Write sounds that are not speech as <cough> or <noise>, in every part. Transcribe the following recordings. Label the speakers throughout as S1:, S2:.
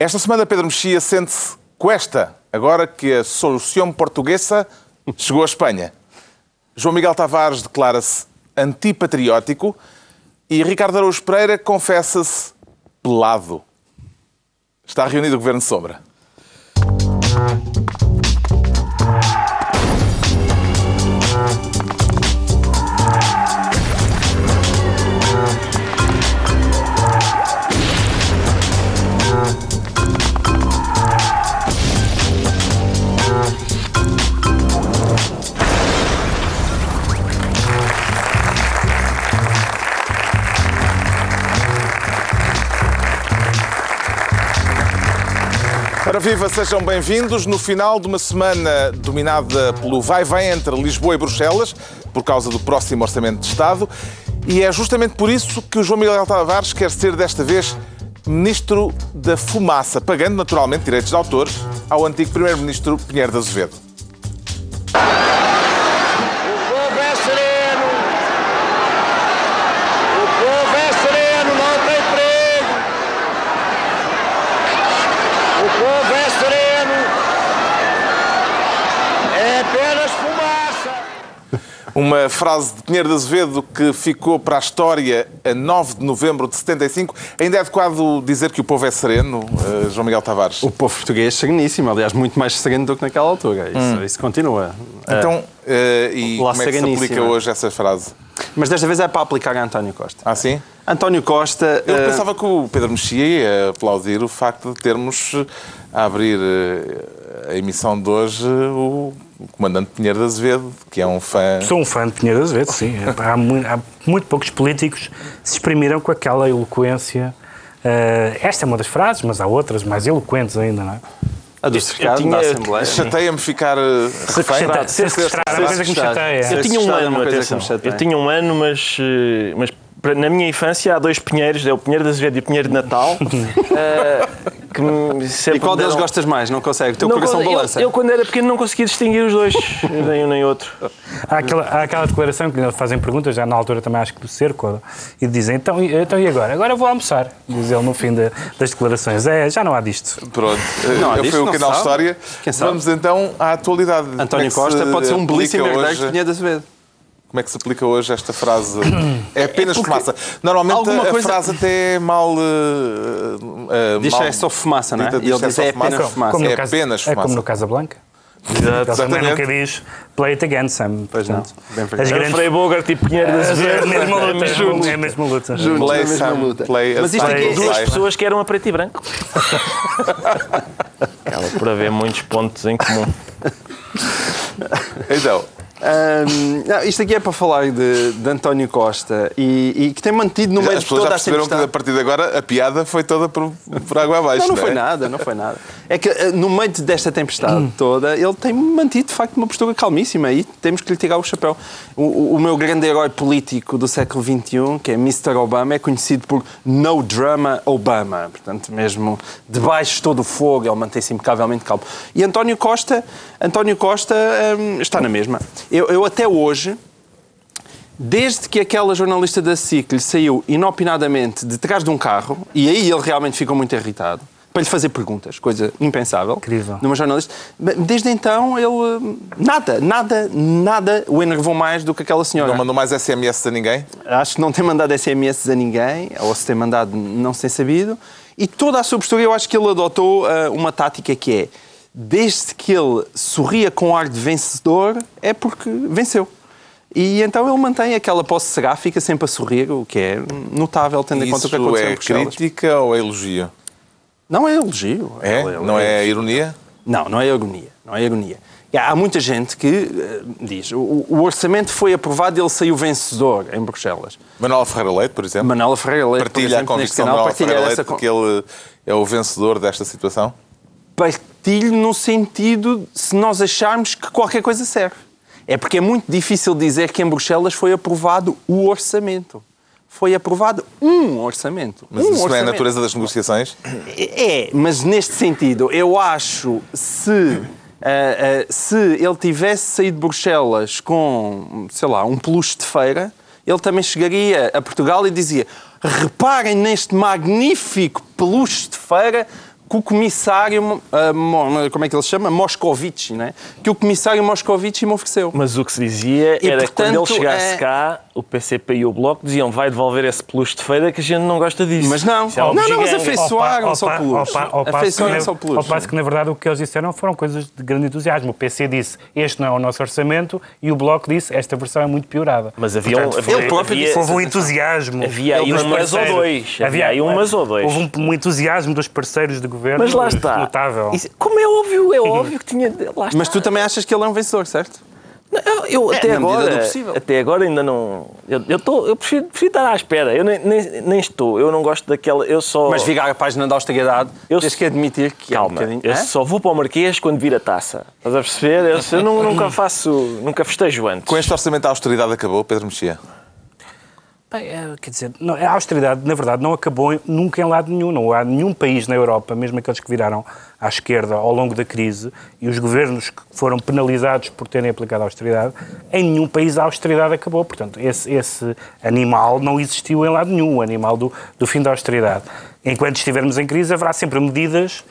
S1: Esta semana Pedro Mexia sente-se cuesta, agora que a solução portuguesa chegou à Espanha. João Miguel Tavares declara-se antipatriótico e Ricardo Araújo Pereira confessa-se pelado. Está reunido o Governo de Sombra. Ora viva, sejam bem-vindos. No final de uma semana dominada pelo vai-vem entre Lisboa e Bruxelas, por causa do próximo Orçamento de Estado, e é justamente por isso que o João Miguel Tavares quer ser desta vez Ministro da Fumaça, pagando naturalmente direitos de autor ao antigo Primeiro-Ministro Pinheiro de Azevedo.
S2: O povo é sereno. O povo é sereno, não tem perigo. O povo é sereno. É apenas fumaça.
S1: Uma frase de Pinheiro de Azevedo que ficou para a história a 9 de novembro de 75. Ainda é adequado dizer que o povo é sereno, eh, João Miguel Tavares?
S3: O povo português é sereníssimo, aliás, muito mais sereno do que naquela altura. Isso, isso continua.
S1: Então, eh, e
S3: Lá
S1: como é que se aplica
S3: é?
S1: hoje essa frase?
S3: Mas desta vez é para aplicar a António Costa.
S1: Ah, sim?
S3: António Costa.
S1: Eu
S3: eh,
S1: pensava que o Pedro Mexia ia aplaudir o facto de termos a abrir eh, a emissão de hoje o comandante Pinheiro de Azevedo, que é um fã.
S4: Sou um fã de Pinheiro das vezes, sim. Há, mu- há muito poucos políticos que se exprimiram com aquela eloquência. Eh, esta é uma das frases, mas há outras mais eloquentes ainda, não é?
S3: a do cercado
S5: tinha-
S3: da Assembleia.
S1: Chateia-me ficar eh, refém.
S5: Sequestrado.
S4: Sequestrar é uma coisa que me chateia.
S5: Eu
S3: Ser
S5: tinha um ano, atenção. Eu tinha um ano, mas, mas na minha infância há dois pinheiros, é o Pinheiro de Azevedo e o Pinheiro de Natal. <laughs> eh, que me
S3: E qual deles
S5: deram-
S3: gostas mais? Não consegue? O teu
S5: Não
S3: coração
S5: eu-
S3: balança.
S5: Eu, quando era pequeno, não conseguia distinguir os dois, <laughs> nem um nem outro.
S4: Há aquela, há aquela declaração que lhe fazem perguntas, já na altura também acho que do cerco, e dizem, então, e- então e agora? Agora vou almoçar, diz ele no fim da- das declarações. É, já não há disto.
S1: Pronto,
S3: Não,
S1: eu
S3: disto
S1: fui o
S3: não
S1: canal
S3: sabe.
S1: História.
S3: Quem sabe?
S1: Vamos então à atualidade. É
S3: António
S1: que
S3: Costa
S1: se
S3: pode ser um belíssimo herdeiro de Pinheiro de Azevedo.
S1: Como é que se aplica hoje esta frase? <coughs> É apenas fumaça. Normalmente a
S3: coisa-
S1: frase até é mal. Uh, uh,
S3: Diz
S1: mal
S3: é só fumaça, não é?
S1: dita,
S3: E ele
S1: diz que
S3: diz
S1: só
S3: é apenas
S1: fumaça.
S3: fumaça.
S4: Como
S1: É
S4: no caso-
S1: apenas
S4: É como
S1: fumaça.
S4: no Casablanca. Ele também
S1: Exatamente.
S4: nunca diz play it again, Sam.
S3: Pois não. Bem
S4: as grandes...
S5: Frei Bogart e Pinheiro de
S4: É a mesma luta, é a mesma luta.
S1: Play
S3: luta.
S1: play a
S3: Mas isto aqui é-
S5: Duas pessoas que eram a preto e branco. Acaba por haver muitos pontos em comum.
S1: Então,
S3: Ahm, não, isto aqui é para falar de, de António Costa e, e que tem mantido no
S1: já-
S3: meio
S1: as
S3: de
S1: pessoas já
S3: toda a
S1: perceberam que a partir de agora a piada foi toda por, por água abaixo.
S3: Não, não
S1: é?
S3: foi nada, não foi nada. É que eh, no meio desta tempestade
S1: Hum.
S3: toda, ele tem mantido de facto uma postura calmíssima e temos que lhe tirar o chapéu. O, o- meu grande herói político do século XXI, que é Mr. Obama, é conhecido por No Drama Obama. Portanto, mesmo debaixo de todo o fogo, ele mantém-se impecavelmente calmo. E António Costa, António Costa hum, está na mesma. Eu, eu até hoje. Desde que aquela jornalista da SIC lhe saiu inopinadamente de trás de um carro, e aí ele realmente ficou muito irritado, para lhe fazer perguntas, coisa impensável.
S4: Incrível.
S3: Numa jornalista. Desde então ele. hum, Nada, nada, nada o enervou mais do que aquela senhora.
S1: Não mandou mais SMS a ninguém?
S3: Acho que não tem mandado SMS a ninguém, ou se tem mandado, não se tem sabido. E toda a sua postura, eu acho que ele adotou ah, uma tática que é: desde que ele sorria com ar de vencedor, é porque venceu. E então ele mantém aquela posse seráfica sempre a sorrir, o que é notável, tendo em conta o que aconteceu
S1: é crítica ou é elogio?
S3: Não é elogio.
S1: É?
S3: Ele-
S1: Não é ironia?
S3: Não, não é ironia. Não é ironia. Há muita gente que eh, diz o, o orçamento foi aprovado e ele saiu vencedor em Bruxelas.
S1: Manuela Ferreira Leite, por exemplo?
S3: Manela Ferreira Leite, por
S1: Partilha a
S3: exemplo, neste
S1: convicção de
S3: canal,
S1: Manuela
S3: partilha
S1: Ferreira
S3: essa
S1: Leite de que ele é o vencedor desta situação?
S3: partilho no sentido se nós acharmos que qualquer coisa serve. É porque é muito difícil dizer que em Bruxelas foi aprovado o orçamento. Foi aprovado um orçamento.
S1: Mas
S3: um
S1: isso não é a
S3: orçamento.
S1: natureza das negociações?
S3: É, mas neste sentido, eu acho se. ah, ah, se ele tivesse saído de Bruxelas com, sei lá, um peluche de feira, ele também chegaria a Portugal e dizia: reparem neste magnífico peluche de feira que o comissário, Mo- como é que ele se chama? Moscovici, né? que o comissário Moscovici me ofereceu.
S5: Mas o que se dizia
S3: E,
S5: era que quando ele
S3: portanto,
S5: chegasse
S3: é-
S5: cá, o PCP e o Bloco diziam vai devolver esse peluche de feira que a gente não gosta disso.
S3: Mas não.
S5: É
S3: Não, não, mas afeiçoaram-se ao peluche.
S4: ao pa- ao passo que
S3: Afeiçoaram-se
S4: na-
S3: ao peluche.
S4: ao passo que, na verdade, o que eles disseram foram coisas de grande entusiasmo. O PC disse, este não é o nosso orçamento, e o Bloco disse, esta versão é muito piorada.
S5: Mas havia um-
S4: Portanto,
S5: havia-
S3: Ele próprio
S5: havia-
S3: disse
S4: Houve um entusiasmo.
S5: Havia aí
S4: dos
S5: um mas ou dois. Havia aí um mas ou dois.
S4: Houve um, um entusiasmo dos parceiros de governo
S5: Mas lá está.
S4: notável.
S5: Isso- como é óbvio, é óbvio que tinha. Lá está.
S3: Mas tu também achas que ele é um vencedor, certo?
S5: Não, Eu, eu até,
S3: na medida
S5: agora, até agora ainda não. Eu, eu, tô, eu prefiro, prefiro estar à espera. Eu nem, nem, nem estou. Eu não gosto daquela. Eu só.
S3: Mas virar a página da austeridade,
S5: Eu-
S3: tens que admitir que é um
S5: Calma, eu
S3: Hã?
S5: só vou para o Marquês quando vir a taça. Estás a perceber? Eu, eu nu- nunca <coughs> faço. Nunca festejo antes.
S1: Com este orçamento a austeridade acabou, Pedro Mexia?
S4: Bem, é, quer dizer, não, a austeridade, na verdade, não acabou nunca em lado nenhum. Não há nenhum país na Europa, mesmo aqueles que viraram à esquerda ao longo da crise, e os governos que foram penalizados por terem aplicado a austeridade, em nenhum país a austeridade acabou. Portanto, esse, esse animal não existiu em lado nenhum, o animal do, do fim da austeridade. Enquanto estivermos em crise, haverá sempre medidas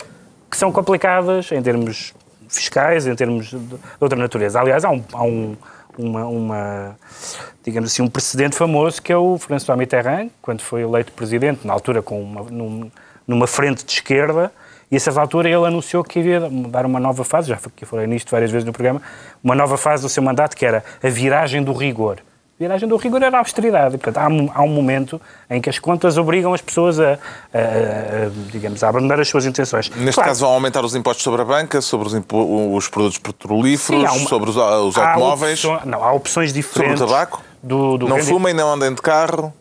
S4: que são complicadas em termos fiscais, em termos de, de outra natureza. Aliás, há um, há um- uma, uma, digamos assim, um precedente famoso que é o François Mitterrand, quando foi eleito presidente, na altura com uma, num- numa frente de esquerda, e a certa altura ele anunciou que ia dar uma nova fase, já falei nisto várias vezes no programa, uma nova fase do seu mandato que era a viragem do rigor. A viragem do rigor era a austeridade. E, portanto, há, um- há um momento em que as contas obrigam as pessoas a, a- a- digamos, a abandonar as suas intenções.
S1: Neste
S4: Claro,
S1: caso vão aumentar os impostos sobre a banca, sobre os, os produtos petrolíferos,
S4: sim, há uma-
S1: sobre os, os
S4: há
S1: automóveis,
S4: opções- não, há opções diferentes.
S1: tabaco?
S4: Do, do
S1: não
S4: rendi-
S1: fumem, não andem de carro.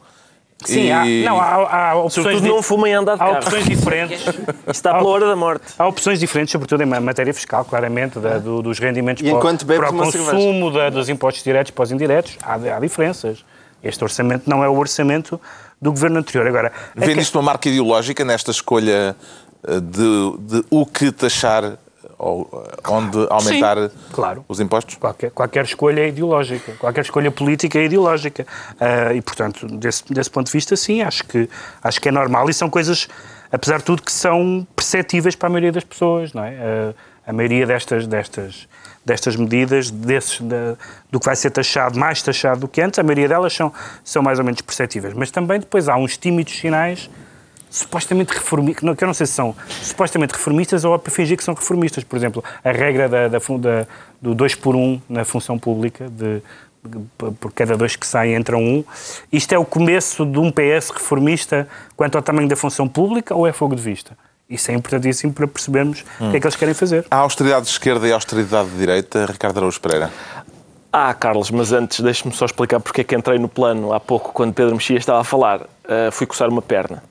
S4: Sim, há, não, há, há opções
S5: Sobretudo não fumem andar de
S4: Há
S5: carro.
S4: opções diferentes.
S5: Isso <laughs> está pela hora da morte.
S4: Há opções diferentes, sobretudo em ma- matéria fiscal, claramente, da- do- dos rendimentos
S3: E
S4: para, para o consumo, da- dos impostos diretos para os indiretos. Há, há diferenças. Este orçamento não é o orçamento do governo anterior. Agora, a
S1: Vê
S4: que-
S1: nisto uma marca ideológica, nesta escolha eh, de, de o que taxar ou eh, onde aumentar
S4: claro.
S1: os impostos?
S4: Qualquer, qualquer escolha é ideológica, qualquer escolha política é ideológica. Ah, e, portanto, desse, desse ponto de vista, sim, acho que, acho que é normal e são coisas, apesar de tudo, que são perceptíveis para a maioria das pessoas. Não é? Ah, a maioria destas, destas, destas medidas, desses, da- do que vai ser taxado, mais taxado do que antes, a maioria delas são, são mais ou menos perceptíveis. Mas também depois há uns tímidos sinais supostamente reformistas, que eu não sei se são supostamente reformistas ou a fingir que são reformistas. Por exemplo, a regra da, da da- do 2 por 1 um na função pública, de, de- por cada dois que saem entra um. Isto é o começo de um PS reformista quanto ao tamanho da função pública ou é fogo de vista? Isso é importantíssimo para percebermos o que é que eles querem fazer.
S1: Há austeridade de esquerda e austeridade de direita, Ricardo Araújo Pereira.
S5: Ah, Carlos, mas antes deixe-me só explicar porque é que entrei no plano há pouco, quando Pedro Mexia estava a falar. Ah, fui coçar uma perna.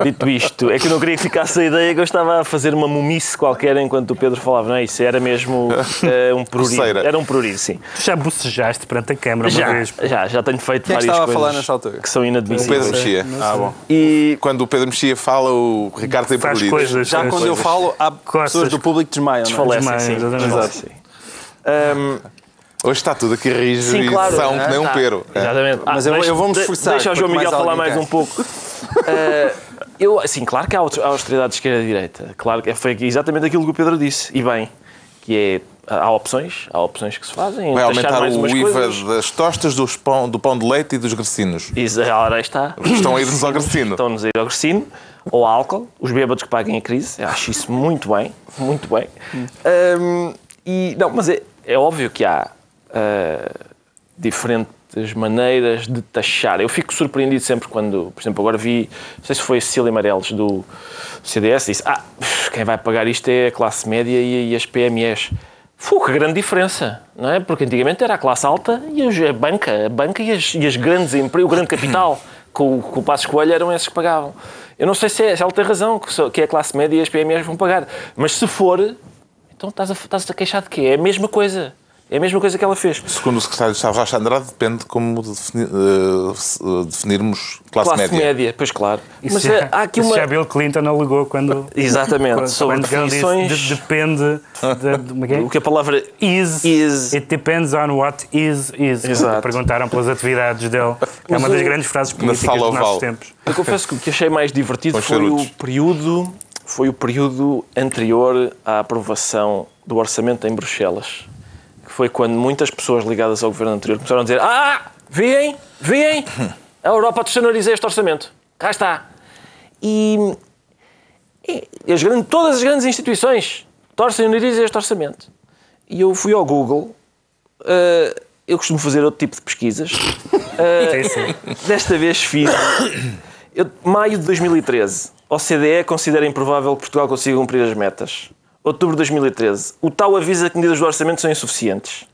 S5: Dito isto, é que eu não queria que ficasse a ideia que eu estava a fazer uma mumice qualquer enquanto o Pedro falava. Não é isso? Era mesmo ah, um prurido. Era um prurido, sim.
S4: Tu já bocejaste perante a Câmara uma
S5: Já,
S4: vez.
S5: já, já tenho feito
S3: Quem é que
S5: várias
S3: estava a
S5: coisas
S3: falar nessa altura?
S5: que são
S1: O
S5: inadmissíveis.
S1: Pedro Mexia.
S3: Ah, bom.
S5: E
S1: Quando o Pedro Mexia fala, o Ricardo tem
S4: Faz
S1: pruridos.
S4: coisas.
S3: Já quando eu
S4: coisas.
S3: falo, há
S4: Costas.
S3: pessoas do público que desmaiam. não é?
S5: desfalecem,
S4: Desmaio,
S5: sim.
S4: exatamente.
S5: desfalecem. Ahm,
S1: Hoje está tudo aqui rijo
S5: Sim,
S1: e
S5: claro.
S1: são que nem um
S5: Tá.
S1: pero.
S5: Exatamente.
S3: Mas eu- eu vou-me esforçar,
S5: Deixa o João Miguel falar mais um pouco. Eh, eu, assim, claro que há aust- há austeridade de esquerda e direita. Claro que foi exatamente aquilo que o Pedro disse. E bem, que é. Há opções, há opções que se fazem.
S1: Vai aumentar
S5: mais
S1: o
S5: umas
S1: IVA
S5: coisas.
S1: das tostas, dos pão, do pão de leite e dos grecinos.
S5: Isso, ora está.
S1: Estão a ir-nos ao grecino.
S5: Estão-nos a ir ao Gracino, ou álcool, os bêbados que paguem a crise. Eu acho isso muito bem, muito bem. Hum, e, não, mas é, é óbvio que há ah, diferentes maneiras de taxar. Eu fico surpreendido sempre quando, por exemplo, agora vi, não sei se foi a Cecília Amarelos do CDS, disse: Ah, quem vai pagar isto é a classe média e, e as PMEs. Fu, que grande diferença, não é? Porque antigamente era a classe alta e a banca, a banca e as, e as grandes empresas, o grande capital, <coughs> com, o- com o passo escolha eram esses que pagavam. Eu não sei se, é, se ela tem razão, que é a classe média e as PMEs vão pagar. Mas se for, então estás a, estás a queixar de quê? É a mesma coisa. É a mesma coisa que ela fez.
S1: Segundo o secretário de Estado Rocha Andrade, depende de como defini- eh, definirmos classe,
S5: Classe média.
S1: média.
S5: pois claro.
S4: Isso
S5: Mas
S4: já,
S5: eh, há aqui
S4: isso
S5: uma.
S4: já Bill Clinton alegou quando. <laughs>
S5: Exatamente,
S4: quando,
S5: sobre
S4: quando disse,
S5: definições.
S4: de- depende. De, de, é?
S5: O que a palavra
S4: is,
S5: Is.
S4: It depends on what is is.
S5: Exato.
S4: Perguntaram pelas atividades dele. É uma das grandes frases políticas dos nossos tempos.
S5: Eu confesso que o que achei mais divertido foi o período foi o período anterior à aprovação do orçamento em Bruxelas. Foi quando muitas pessoas ligadas ao governo anterior começaram a dizer: Ah, veem, veem, a Europa descenariza este orçamento. Cá está. E, e as grandes, todas as grandes instituições torcionarizam este orçamento. E eu fui ao Google. eh, eu costumo fazer outro tipo de pesquisas. <laughs>
S4: Sim.
S5: Desta vez fiz. Eu, maio de 2013. OCDE considera improvável que Portugal consiga cumprir as metas. Outubro de 2013. O tal avisa que medidas do orçamento são insuficientes.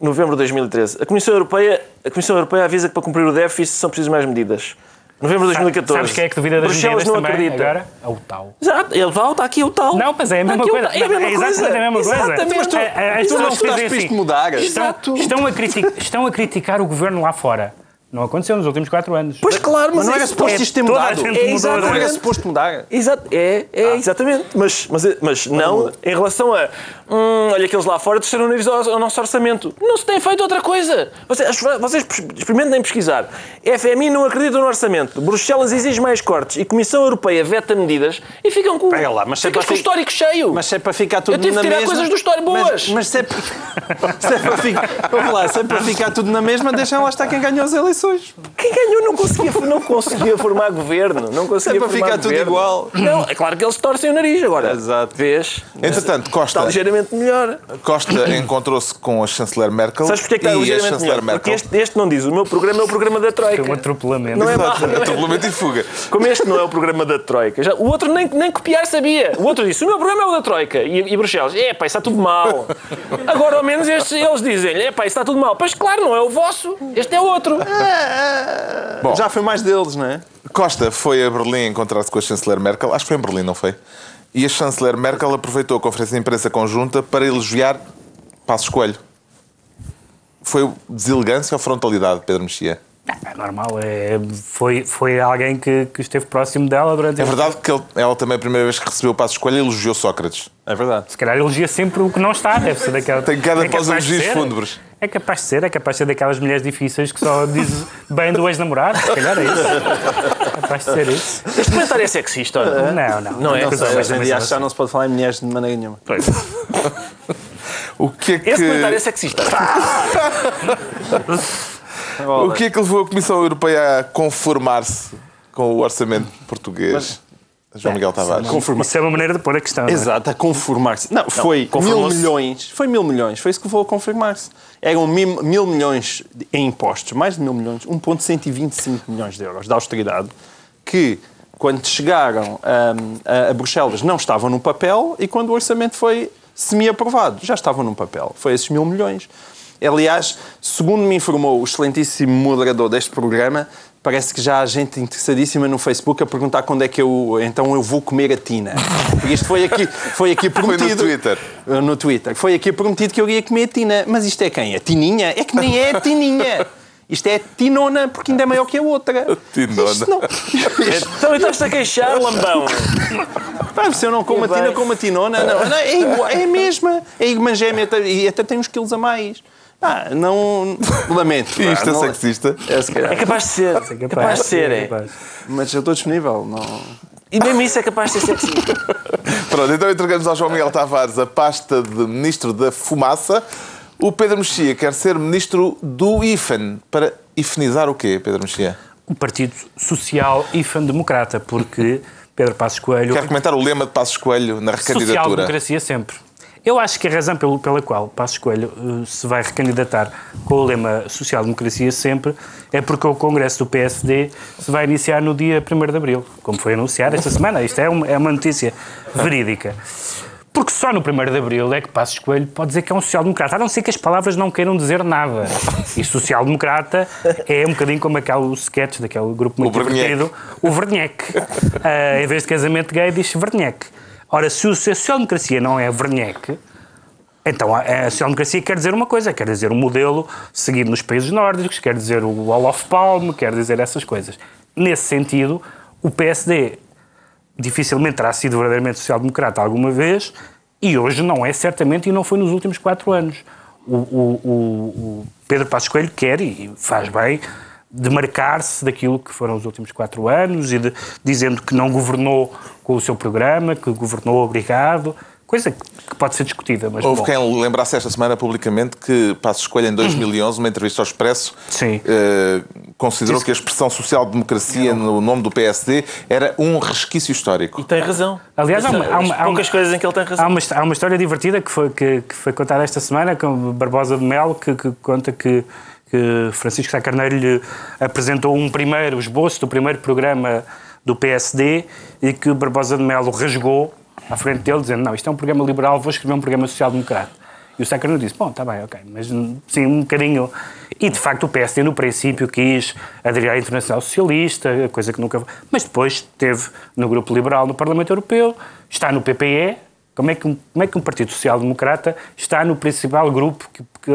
S5: Novembro de 2013. A Comissão Europeia, a Comissão Europeia avisa que para cumprir o déficit são precisas mais medidas. Novembro de 2014.
S4: Sabes quem é que duvida das
S5: Bruxelas
S4: medidas
S5: não
S4: também
S5: acredita.
S4: agora? É o tal.
S5: Exato, é o tal, está aqui o tal.
S4: Não, mas é a mesma
S5: aqui
S4: coisa.
S5: É a mesma coisa.
S4: exatamente a mesma coisa.
S5: Exatamente.
S4: Mas tu- é- as
S3: tu não
S4: assim,
S3: mudar.
S4: Estão,
S5: Exato.
S4: estão, a criticar, estão a criticar o governo lá fora. Não aconteceu nos últimos quatro anos.
S5: Pois claro, mas,
S3: Mas não era
S5: isso-
S3: suposto
S4: é
S3: isto ter mudado.
S5: É
S4: mudou,
S5: exato,
S3: Não
S4: é?
S3: era suposto mudar.
S5: Exato, é, é exatamente. Mas, mas, mas não em relação a. Hum, olha, aqueles lá fora ao, ao nosso orçamento. Não se tem feito outra coisa. Vocês, vocês experimentem pesquisar. FMI não acredita no orçamento. Bruxelas exige mais cortes e Comissão Europeia veta medidas e ficam com,
S3: Pega lá, mas é para
S5: com o histórico cheio.
S3: Mas é para ficar tudo
S5: Eu tive
S3: na
S5: que tirar
S3: mesma...
S5: coisas do histórico boas.
S3: Mas, mas se, é, <laughs> se é para ficar... Vamos lá, se é para ficar tudo na mesma, deixem lá estar quem ganhou as eleições.
S5: Quem ganhou não conseguia, <laughs> não conseguia formar governo. Não conseguia
S3: É para
S5: formar
S3: ficar tudo
S5: governo.
S3: igual.
S5: Não, é claro que eles torcem o nariz agora.
S3: Exato.
S5: Vês?
S1: Entretanto, Costa,
S5: Está ligeiramente melhor.
S1: Costa <coughs> encontrou-se com a chanceler Merkel
S5: Sabes porque é que está
S1: e a
S5: ligeiramente
S1: chanceler
S5: melhor? Porque
S1: Merkel...
S5: este, este não diz. O meu programa é o programa da Troika.
S4: Foi um atropelamento.
S5: Não é é?
S1: atropelamento e fuga.
S5: Como este não é o programa da Troika. Já, o outro nem, nem copiar sabia. O outro disse: o meu programa é o da Troika. E, e Bruxelas: é pá, isso está tudo mal. Agora, ao menos, estes, eles dizem: é pá, isso está tudo mal. Pois claro, não é o vosso. Este é outro. <laughs>
S1: Bom.
S3: Já foi mais deles, não é?
S1: Costa foi a Berlim encontrar-se com a chanceler Merkel. Acho que foi em Berlim, não foi? E a chanceler Merkel aproveitou a conferência de imprensa conjunta para elogiar Passos Coelho. Foi deselegância ou frontalidade, Pedro Mexia?
S4: É normal. É, foi, foi alguém que, que esteve próximo dela durante.
S1: É verdade que ele- ela também, a primeira vez que recebeu Passos Coelho, elogiou Sócrates.
S3: É verdade.
S4: Se calhar elogia sempre o que não está. Deve ser daquela.
S1: Tem cada
S4: é
S1: pós
S4: de
S1: elogios fúnebres.
S4: É capaz de ser, é capaz de ser daquelas mulheres difíceis que só diz bem do ex-namorado. Se calhar é isso. É capaz de ser isso.
S5: Este comentário é sexista, olha.
S4: Não, não.
S5: Não é?
S3: Não sei, hoje em dia
S4: Mas-
S3: acho que já não se pode falar em mulheres de maneira nenhuma.
S1: O que é que,
S5: Esse comentário é sexista. <laughs>
S1: o que, é que levou a Comissão Europeia a conformar-se com o orçamento português? João Miguel Tavares.
S4: Isso é uma maneira de pôr a questão. não é?
S3: Exato, a conformar-se. Não, foi mil
S5: conformou-se.
S3: milhões. Foi mil milhões. Foi isso que levou a confirmar-se. Eram mil, mil milhões de- em impostos, mais de mil milhões, 1,125 milhões de euros de austeridade, que quando chegaram hum, a, a Bruxelas não estavam no papel e quando o orçamento foi semi-aprovado já estavam no papel. Foi esses mil milhões. Aliás, segundo me informou o excelentíssimo moderador deste programa, parece que já há gente interessadíssima no Facebook a perguntar quando é que eu então eu vou comer a tina. Porque isto foi aqui, foi aqui <laughs> prometido.
S1: Twitter.
S3: Uh, No Twitter. Foi aqui prometido que eu ia comer a tina. Mas isto é quem? A tininha? É que nem é a tininha. Isto é tinona, porque ainda é maior que a outra.
S1: Tinona.
S3: Isto não.
S5: Então estás-te a queixar, lambão.
S3: Pá, se eu não como a tina, como a tinona. Não, não, é, igual, é a mesma. É irmã gêmea e até tem uns quilos a mais. Ah, não. Lamento. pá,
S1: Isto é
S3: não-
S1: sexista.
S3: É, se.
S5: É capaz de ser.
S4: É
S5: capaz, de ser, é.
S4: capaz.
S3: Mas eu estou disponível. Não...
S5: E mesmo isso é capaz de ser sexista. <laughs>
S1: Pronto, então entregamos ao João Miguel Tavares a pasta de Ministro da Fumaça. O Pedro Mexia quer ser Ministro do IFAN. Para ifenizar o quê, Pedro Mexia?
S4: O Partido Social e Democrata, porque Pedro Passos Coelho.
S1: Quer comentar o lema de Passos Coelho na recandidatura?
S4: Social-democracia sempre. Eu acho que a razão pelo- pela qual Passos Coelho eh, se vai recandidatar com o lema social-democracia sempre é porque o Congresso do PSD se vai iniciar no dia 1 de Abril, como foi anunciado esta semana. Isto é uma, é uma notícia verídica. Porque só no 1 de Abril é que Passos Coelho pode dizer que é um social-democrata, a não ser que as palavras não queiram dizer nada. E social-democrata é um bocadinho como aquele sketch daquele grupo muito
S1: O Verniec.
S4: divertido, o Verniec. Ah, em vez de casamento gay, diz Verniec. Ora, se a social-democracia não é Verniec, então a a social-democracia quer dizer uma coisa, quer dizer um modelo seguido nos países nórdicos, quer dizer o Olof Palme, quer dizer essas coisas. Nesse sentido, o PSD dificilmente terá sido verdadeiramente social-democrata alguma vez e hoje não é certamente e não foi nos últimos quatro anos. O, o- o- o Pedro Passos Coelho quer e faz bem demarcar-se daquilo que foram os últimos quatro anos e de, dizendo que não governou com o seu programa, que governou obrigado, coisa que, pode ser discutida. Mas
S1: Houve
S4: bom,
S1: quem lembrasse esta semana publicamente que Passo Escolha em 2011, numa entrevista ao Expresso,
S4: Sim.
S1: eh, considerou que a expressão social-democracia no nome do PSD era um resquício histórico.
S5: E tem razão.
S4: Aliás, há uma- há uma- há
S5: poucas
S4: uma-
S5: coisas em que ele tem razão.
S4: Há uma, há uma história divertida que foi, que, que foi contada esta semana com Barbosa de Melo, que, que conta que, que Francisco Sá Carneiro lhe apresentou um primeiro esboço do primeiro programa do PSD e que Barbosa de Melo rasgou à frente dele, dizendo: Não, isto é um programa liberal, vou escrever um programa social-democrata. E o Sá Carneiro disse: Bom, está bem, ok, mas sim, um bocadinho. E de facto o PSD, no princípio, quis aderir à Internacional Socialista, coisa que nunca. Mas depois teve no Grupo Liberal no Parlamento Europeu, está no PPE. Como é que um, como é que um Partido Social-Democrata está no principal grupo que, que,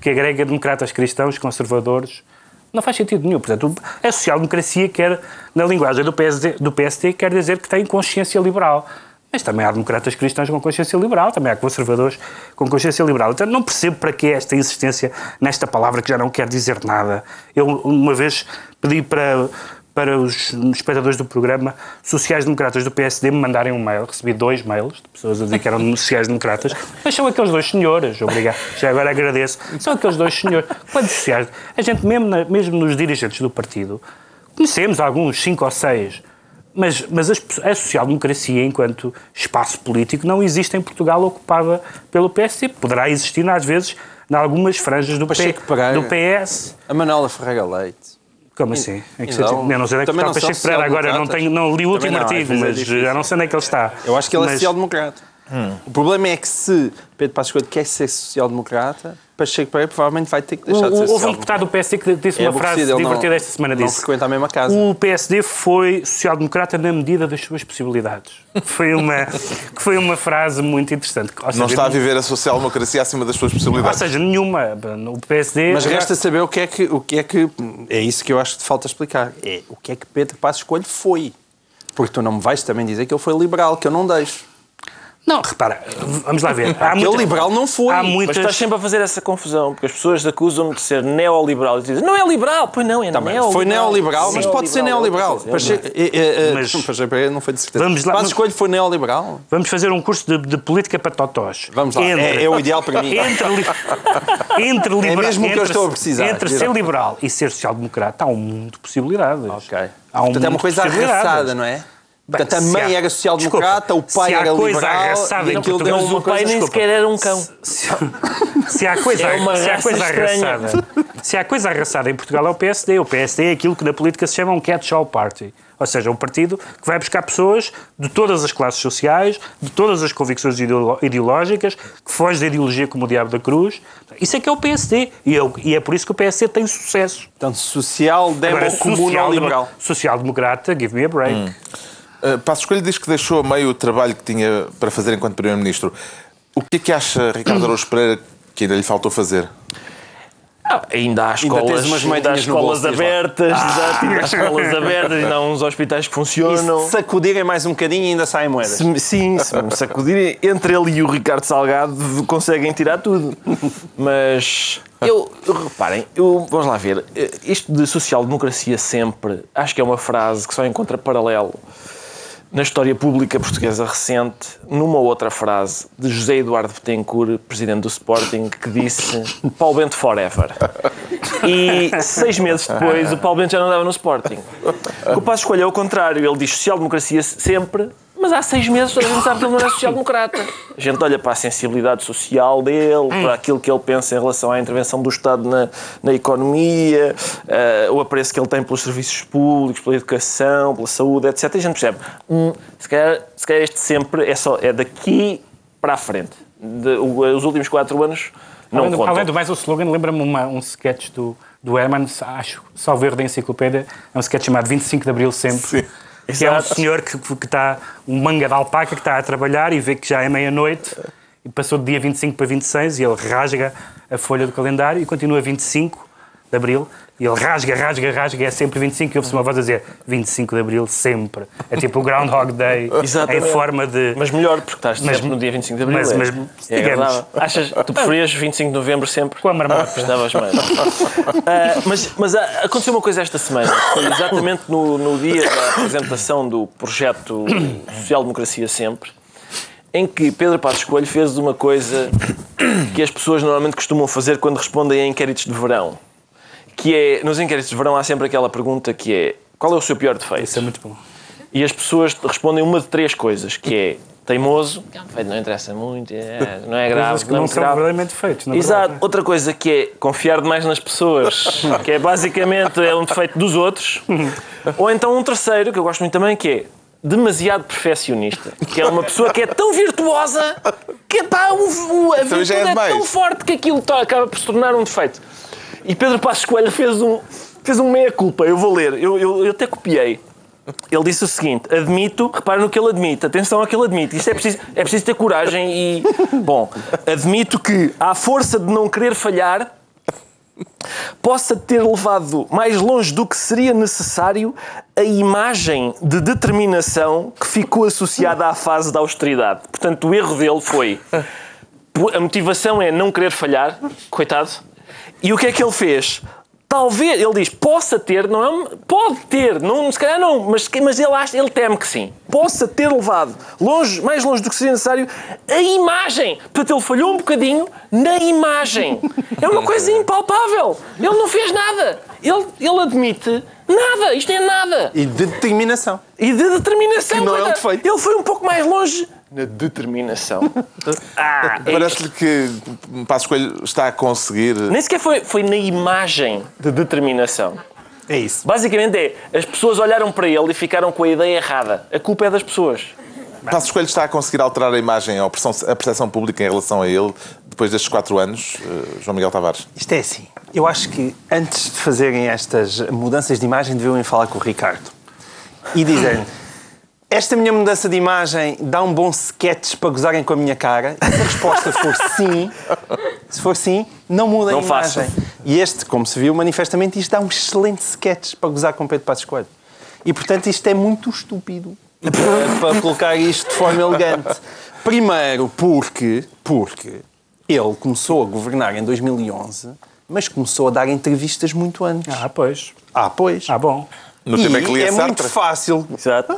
S4: que agrega democratas cristãos, conservadores? Não faz sentido nenhum. Portanto, a social-democracia quer, na linguagem do PSD, do PSD, quer dizer que tem consciência liberal. Mas também há democratas cristãos com consciência liberal, também há conservadores com consciência liberal. Então não percebo para que esta insistência nesta palavra que já não quer dizer nada. Eu, uma vez, pedi para, para os espectadores do programa sociais-democratas do PSD me mandarem um mail. Recebi dois mails de pessoas a dizer que eram <laughs> sociais-democratas. Mas são aqueles dois senhores, obrigado. Já agora agradeço. São aqueles dois senhores. Quantos sociais? A gente, mesmo, na- mesmo nos dirigentes do partido, conhecemos alguns, cinco ou seis. Mas, mas as pe- a social-democracia, enquanto espaço político, não existe em Portugal ocupada pelo PSD. Poderá existir, às vezes, em algumas franjas do, P, do PS.
S3: A Manuela Ferreira Leite.
S4: Como assim? Em que
S3: Então,
S4: sentido? Eu não sei onde é que está
S3: não
S4: Pacheco Pereira agora, não, tenho, não li o último
S3: não,
S4: artigo,
S3: vezes é
S4: mas
S3: difícil.
S4: já não sei onde é que ele está.
S3: Eu acho que ele é
S4: Mas-
S3: social-democrata. O problema é que se Pedro Passos Coelho quer ser social-democrata, Pacheco Pereira provavelmente vai ter que
S4: O-
S3: deixar de ser
S4: o- Houve um deputado do PSD que disse
S3: É
S4: uma frase
S3: ele não-
S4: divertida esta semana.
S3: não
S4: Disse,
S3: frequenta a mesma casa.
S4: O PSD foi social-democrata na medida das suas possibilidades. Foi uma, <laughs> que foi uma frase muito interessante. Ou
S1: Não
S4: seja,
S1: está a viver a social-democracia acima das suas
S4: Ou
S1: possibilidades.
S4: seja, nenhuma. O PSD.
S3: Mas resta saber o que é que, o que é que. É isso que eu acho que te falta explicar. É o que é que Pedro Passos Coelho foi. Porque tu não me vais também dizer que ele foi liberal, que eu não deixo.
S4: Não, repara, vamos lá ver. Há
S3: Aquele liberal não foi.
S4: Há
S3: Mas
S4: muitas.
S5: Mas estás sempre a fazer essa confusão, porque as pessoas acusam-me de ser neoliberal. E dizem, não é liberal. Pois não, é
S3: Tá
S5: neoliberal.
S3: foi neoliberal, mas pode ser neoliberal. É, é, é,
S4: Mas- <laughs>
S3: não foi de certeza.
S4: Vamos lá, vamos-
S3: Coelho foi neoliberal?
S4: Vamos fazer um curso de, de política para totós.
S3: Vamos lá. É, é o ideal para mim. <laughs>
S4: Entre, li- entre liberal,
S3: mesmo o que eu
S4: entre-
S3: estou a precisar.
S4: Entre ser liberal e ser social-democrata há um mundo de possibilidades.
S3: Ok.
S4: Há um
S3: Portanto, é uma coisa arraçada, não é?
S4: Bem,
S3: Portanto, a
S4: se
S3: mãe
S4: há-
S3: era social-democrata, o pai
S4: se há
S3: era
S4: coisa
S3: liberal.
S4: arraçada
S3: e
S4: em Portugal,
S5: Mas o pai
S3: coisa...
S5: nem
S4: desculpa.
S5: sequer era um cão.
S4: Se, se há <laughs> coisa,
S5: É uma
S4: se há coisa
S5: estranha.
S4: arraçada, se há coisa arraçada em Portugal é o PSD. O PSD é aquilo que na política se chama um catch-all party. Ou seja, um partido que vai buscar pessoas de todas as classes sociais, de todas as convicções ideológicas, que foge da ideologia como o diabo da cruz. Isso é que é o PSD. E, eu- e é por isso que o PSD tem sucesso.
S3: Portanto, social, demo,
S4: Agora,
S3: comum,
S4: social-
S3: liberal.
S4: social-democrata, give me a break.
S1: Uh, Passos Coelho diz que deixou a meio o trabalho que tinha para fazer enquanto Primeiro-Ministro. O que é que acha, Ricardo Araújo Pereira, que ainda lhe faltou fazer?
S5: Ah, ainda há
S3: tens
S5: escolas,
S3: umas
S5: ainda há escolas
S3: bolso,
S5: abertas, ainda há escolas abertas, ainda há uns hospitais que
S3: E
S5: funcionam.
S3: se sacudirem mais um bocadinho ainda saem moedas.
S5: Se sim, se me sacudirem, entre ele e o Ricardo Salgado conseguem tirar tudo. Mas eu, eu- reparem, eu, vamos lá ver, eh, isto de social-democracia sempre, acho que é uma frase que só encontra paralelo na história pública portuguesa recente, numa outra frase de José Eduardo Betancourt, presidente do Sporting, que disse Paulo Bento forever. E seis meses depois o Paulo Bento já não andava no Sporting. O Passo Escolha é o contrário, ele diz social-democracia sempre, mas há seis meses toda a gente sabe que ele não é social-democrata. A gente olha para a sensibilidade social dele, para aquilo que ele pensa em relação à intervenção do Estado na, na economia, eh, o apreço que ele tem pelos serviços públicos, pela educação, pela saúde, etc. E a gente percebe, hum, se, calhar, se calhar este sempre é, só, é daqui para a frente. De- o- os últimos quatro anos não
S4: além, do,
S5: contam.
S4: além do mais, o slogan lembra-me um sketch do, do Herman, acho, salvo erro da enciclopédia, é um sketch chamado 25 de Abril Sempre. Que é um
S5: Exato.
S4: senhor que, que está, um manga de alpaca que está a trabalhar e vê que já é meia-noite e passou de dia 25 para 26 e ele rasga a folha do calendário e continua 25 de Abril, e ele rasga, rasga, rasga, é sempre 25, e ouve-se uma voz a dizer 25 de Abril, sempre. É tipo o Groundhog Day, <laughs>
S5: Exatamente.
S4: em forma de...
S5: Mas melhor, porque estás
S4: Mas-
S5: sempre no dia 25 de Abril.
S4: mas-
S5: é,
S4: mas,
S5: é
S4: digamos-
S5: agradável. Achas, tu preferias 25 de Novembro sempre?
S4: Com a marmota.
S5: Gostavas mais. <laughs> Ah, mas mas ah, aconteceu uma coisa esta semana. Foi exatamente no, no dia da apresentação do projeto Social Democracia Sempre, em que Pedro Passos Coelho fez uma coisa que as pessoas normalmente costumam fazer quando respondem a inquéritos de verão. Que é, nos inquéritos de verão há sempre aquela pergunta que é qual é o seu pior defeito?
S4: Isso é muito bom.
S5: E as pessoas respondem uma de três coisas, que é teimoso, que é um defeito, não interessa muito, é- <laughs> não é grave,
S4: Coisas que
S5: não é
S4: não
S5: muito
S4: são
S5: grave.
S4: verdadeiramente feitos,
S5: Exato.
S4: verdade.
S5: Outra coisa que é confiar demais nas pessoas, <laughs> que é basicamente é um defeito dos outros. <laughs> Ou então um terceiro, que eu gosto muito também, que é demasiado perfeccionista. Que é uma pessoa que é tão virtuosa que está o, o, a
S1: Então
S5: virtude
S1: já é
S5: é, tão forte que aquilo tá- acaba por se tornar um defeito. E Pedro Passos Coelho fez um, fez um meia-culpa. Eu vou ler. Eu, eu, eu até copiei. Ele disse o seguinte: admito, repara no que ele admite, atenção ao que ele admite. Isto é preciso, é preciso ter coragem e. <laughs> Bom, admito que, à força de não querer falhar, possa ter levado mais longe do que seria necessário a imagem de determinação que ficou associada à fase da austeridade. Portanto, o erro dele foi. A motivação é não querer falhar, coitado. E o que é que ele fez? Talvez, ele diz, possa ter, não é? Pode ter, não, se calhar não, mas, mas ele, acha, ele teme que sim. Possa ter levado longe, mais longe do que seria necessário a imagem. Portanto, ele falhou um bocadinho na imagem. <laughs> É uma coisa impalpável. Ele não fez nada. Ele, ele admite nada. Isto é nada.
S3: E de determinação.
S5: E de determinação.
S3: Que não é um defeito.
S5: Ele foi um pouco mais longe na determinação. <laughs> Ah, é.
S1: Parece-lhe que Passos Coelho está a conseguir.
S5: Nem sequer foi, foi na imagem de determinação.
S3: É isso.
S5: Basicamente é, as pessoas olharam para ele e ficaram com a ideia errada. A culpa é das pessoas.
S1: Passos Coelho está a conseguir alterar a imagem, a percepção, a percepção pública em relação a ele depois destes quatro anos, eh, João Miguel Tavares.
S3: Isto é assim. Eu acho que antes de fazerem estas mudanças de imagem, deviam falar com o Ricardo e dizer esta minha mudança de imagem dá um bom sketch para gozarem com a minha cara. E se a resposta for sim, se for sim, não mudem
S5: Não
S3: a imagem. E este, como se viu manifestamente, isto dá um excelente sketch para gozar com Pedro Passos Coelho. E, portanto, isto é muito estúpido para, para colocar isto de forma elegante. Primeiro, porque, porque ele começou a governar em 2011, mas começou a dar entrevistas muito antes.
S4: Ah, pois.
S3: Ah, pois.
S4: Ah, bom.
S1: No
S3: e
S1: tempo em que lia
S3: é muito fácil.
S5: Exato.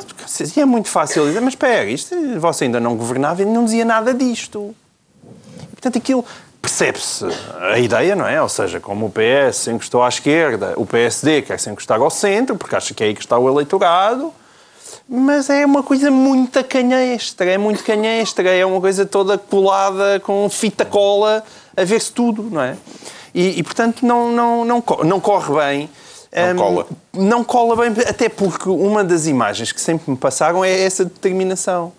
S3: E é muito fácil dizer, mas espera, isto, você ainda não governava e não dizia nada disto. Portanto, aquilo percebe-se a ideia, não é? Ou seja, como o PS se encostou à esquerda, o PSD quer se encostar ao centro, porque acha que é aí que está o eleitorado. Mas é uma coisa muito canhestra, é muito canhestra, é uma coisa toda colada com fita cola a ver-se tudo, não é? E, e, portanto não, não, não, não corre bem.
S1: Não cola.
S3: Não cola bem, até porque uma das imagens que sempre me passaram é essa determinação.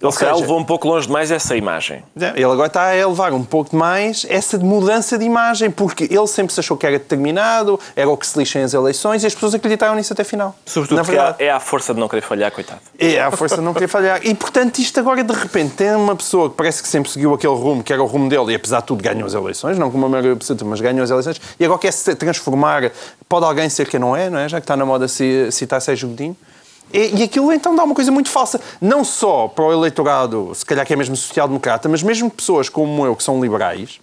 S5: Ele se calhar levou um pouco longe demais essa imagem.
S3: Ele agora está a elevar um pouco mais essa mudança de imagem, porque ele sempre se achou que era determinado, era o que se lixa em as eleições e as pessoas acreditaram nisso até final.
S5: Sobretudo
S3: Na verdade.
S5: é a força de não querer falhar, coitado.
S3: É, a força de não querer falhar. E, portanto, isto agora, de repente, tem uma pessoa que parece que sempre seguiu aquele rumo, que era o rumo dele, e apesar de tudo ganhou as eleições, não com uma maioria absoluta, mas ganhou as eleições, e agora quer se transformar, pode alguém ser quem não é, não é? Já que está na moda ci- citar Sérgio Godinho. E, e aquilo então dá uma coisa muito falsa, não só para o eleitorado, se calhar que é mesmo social-democrata, mas mesmo pessoas como eu, que são liberais,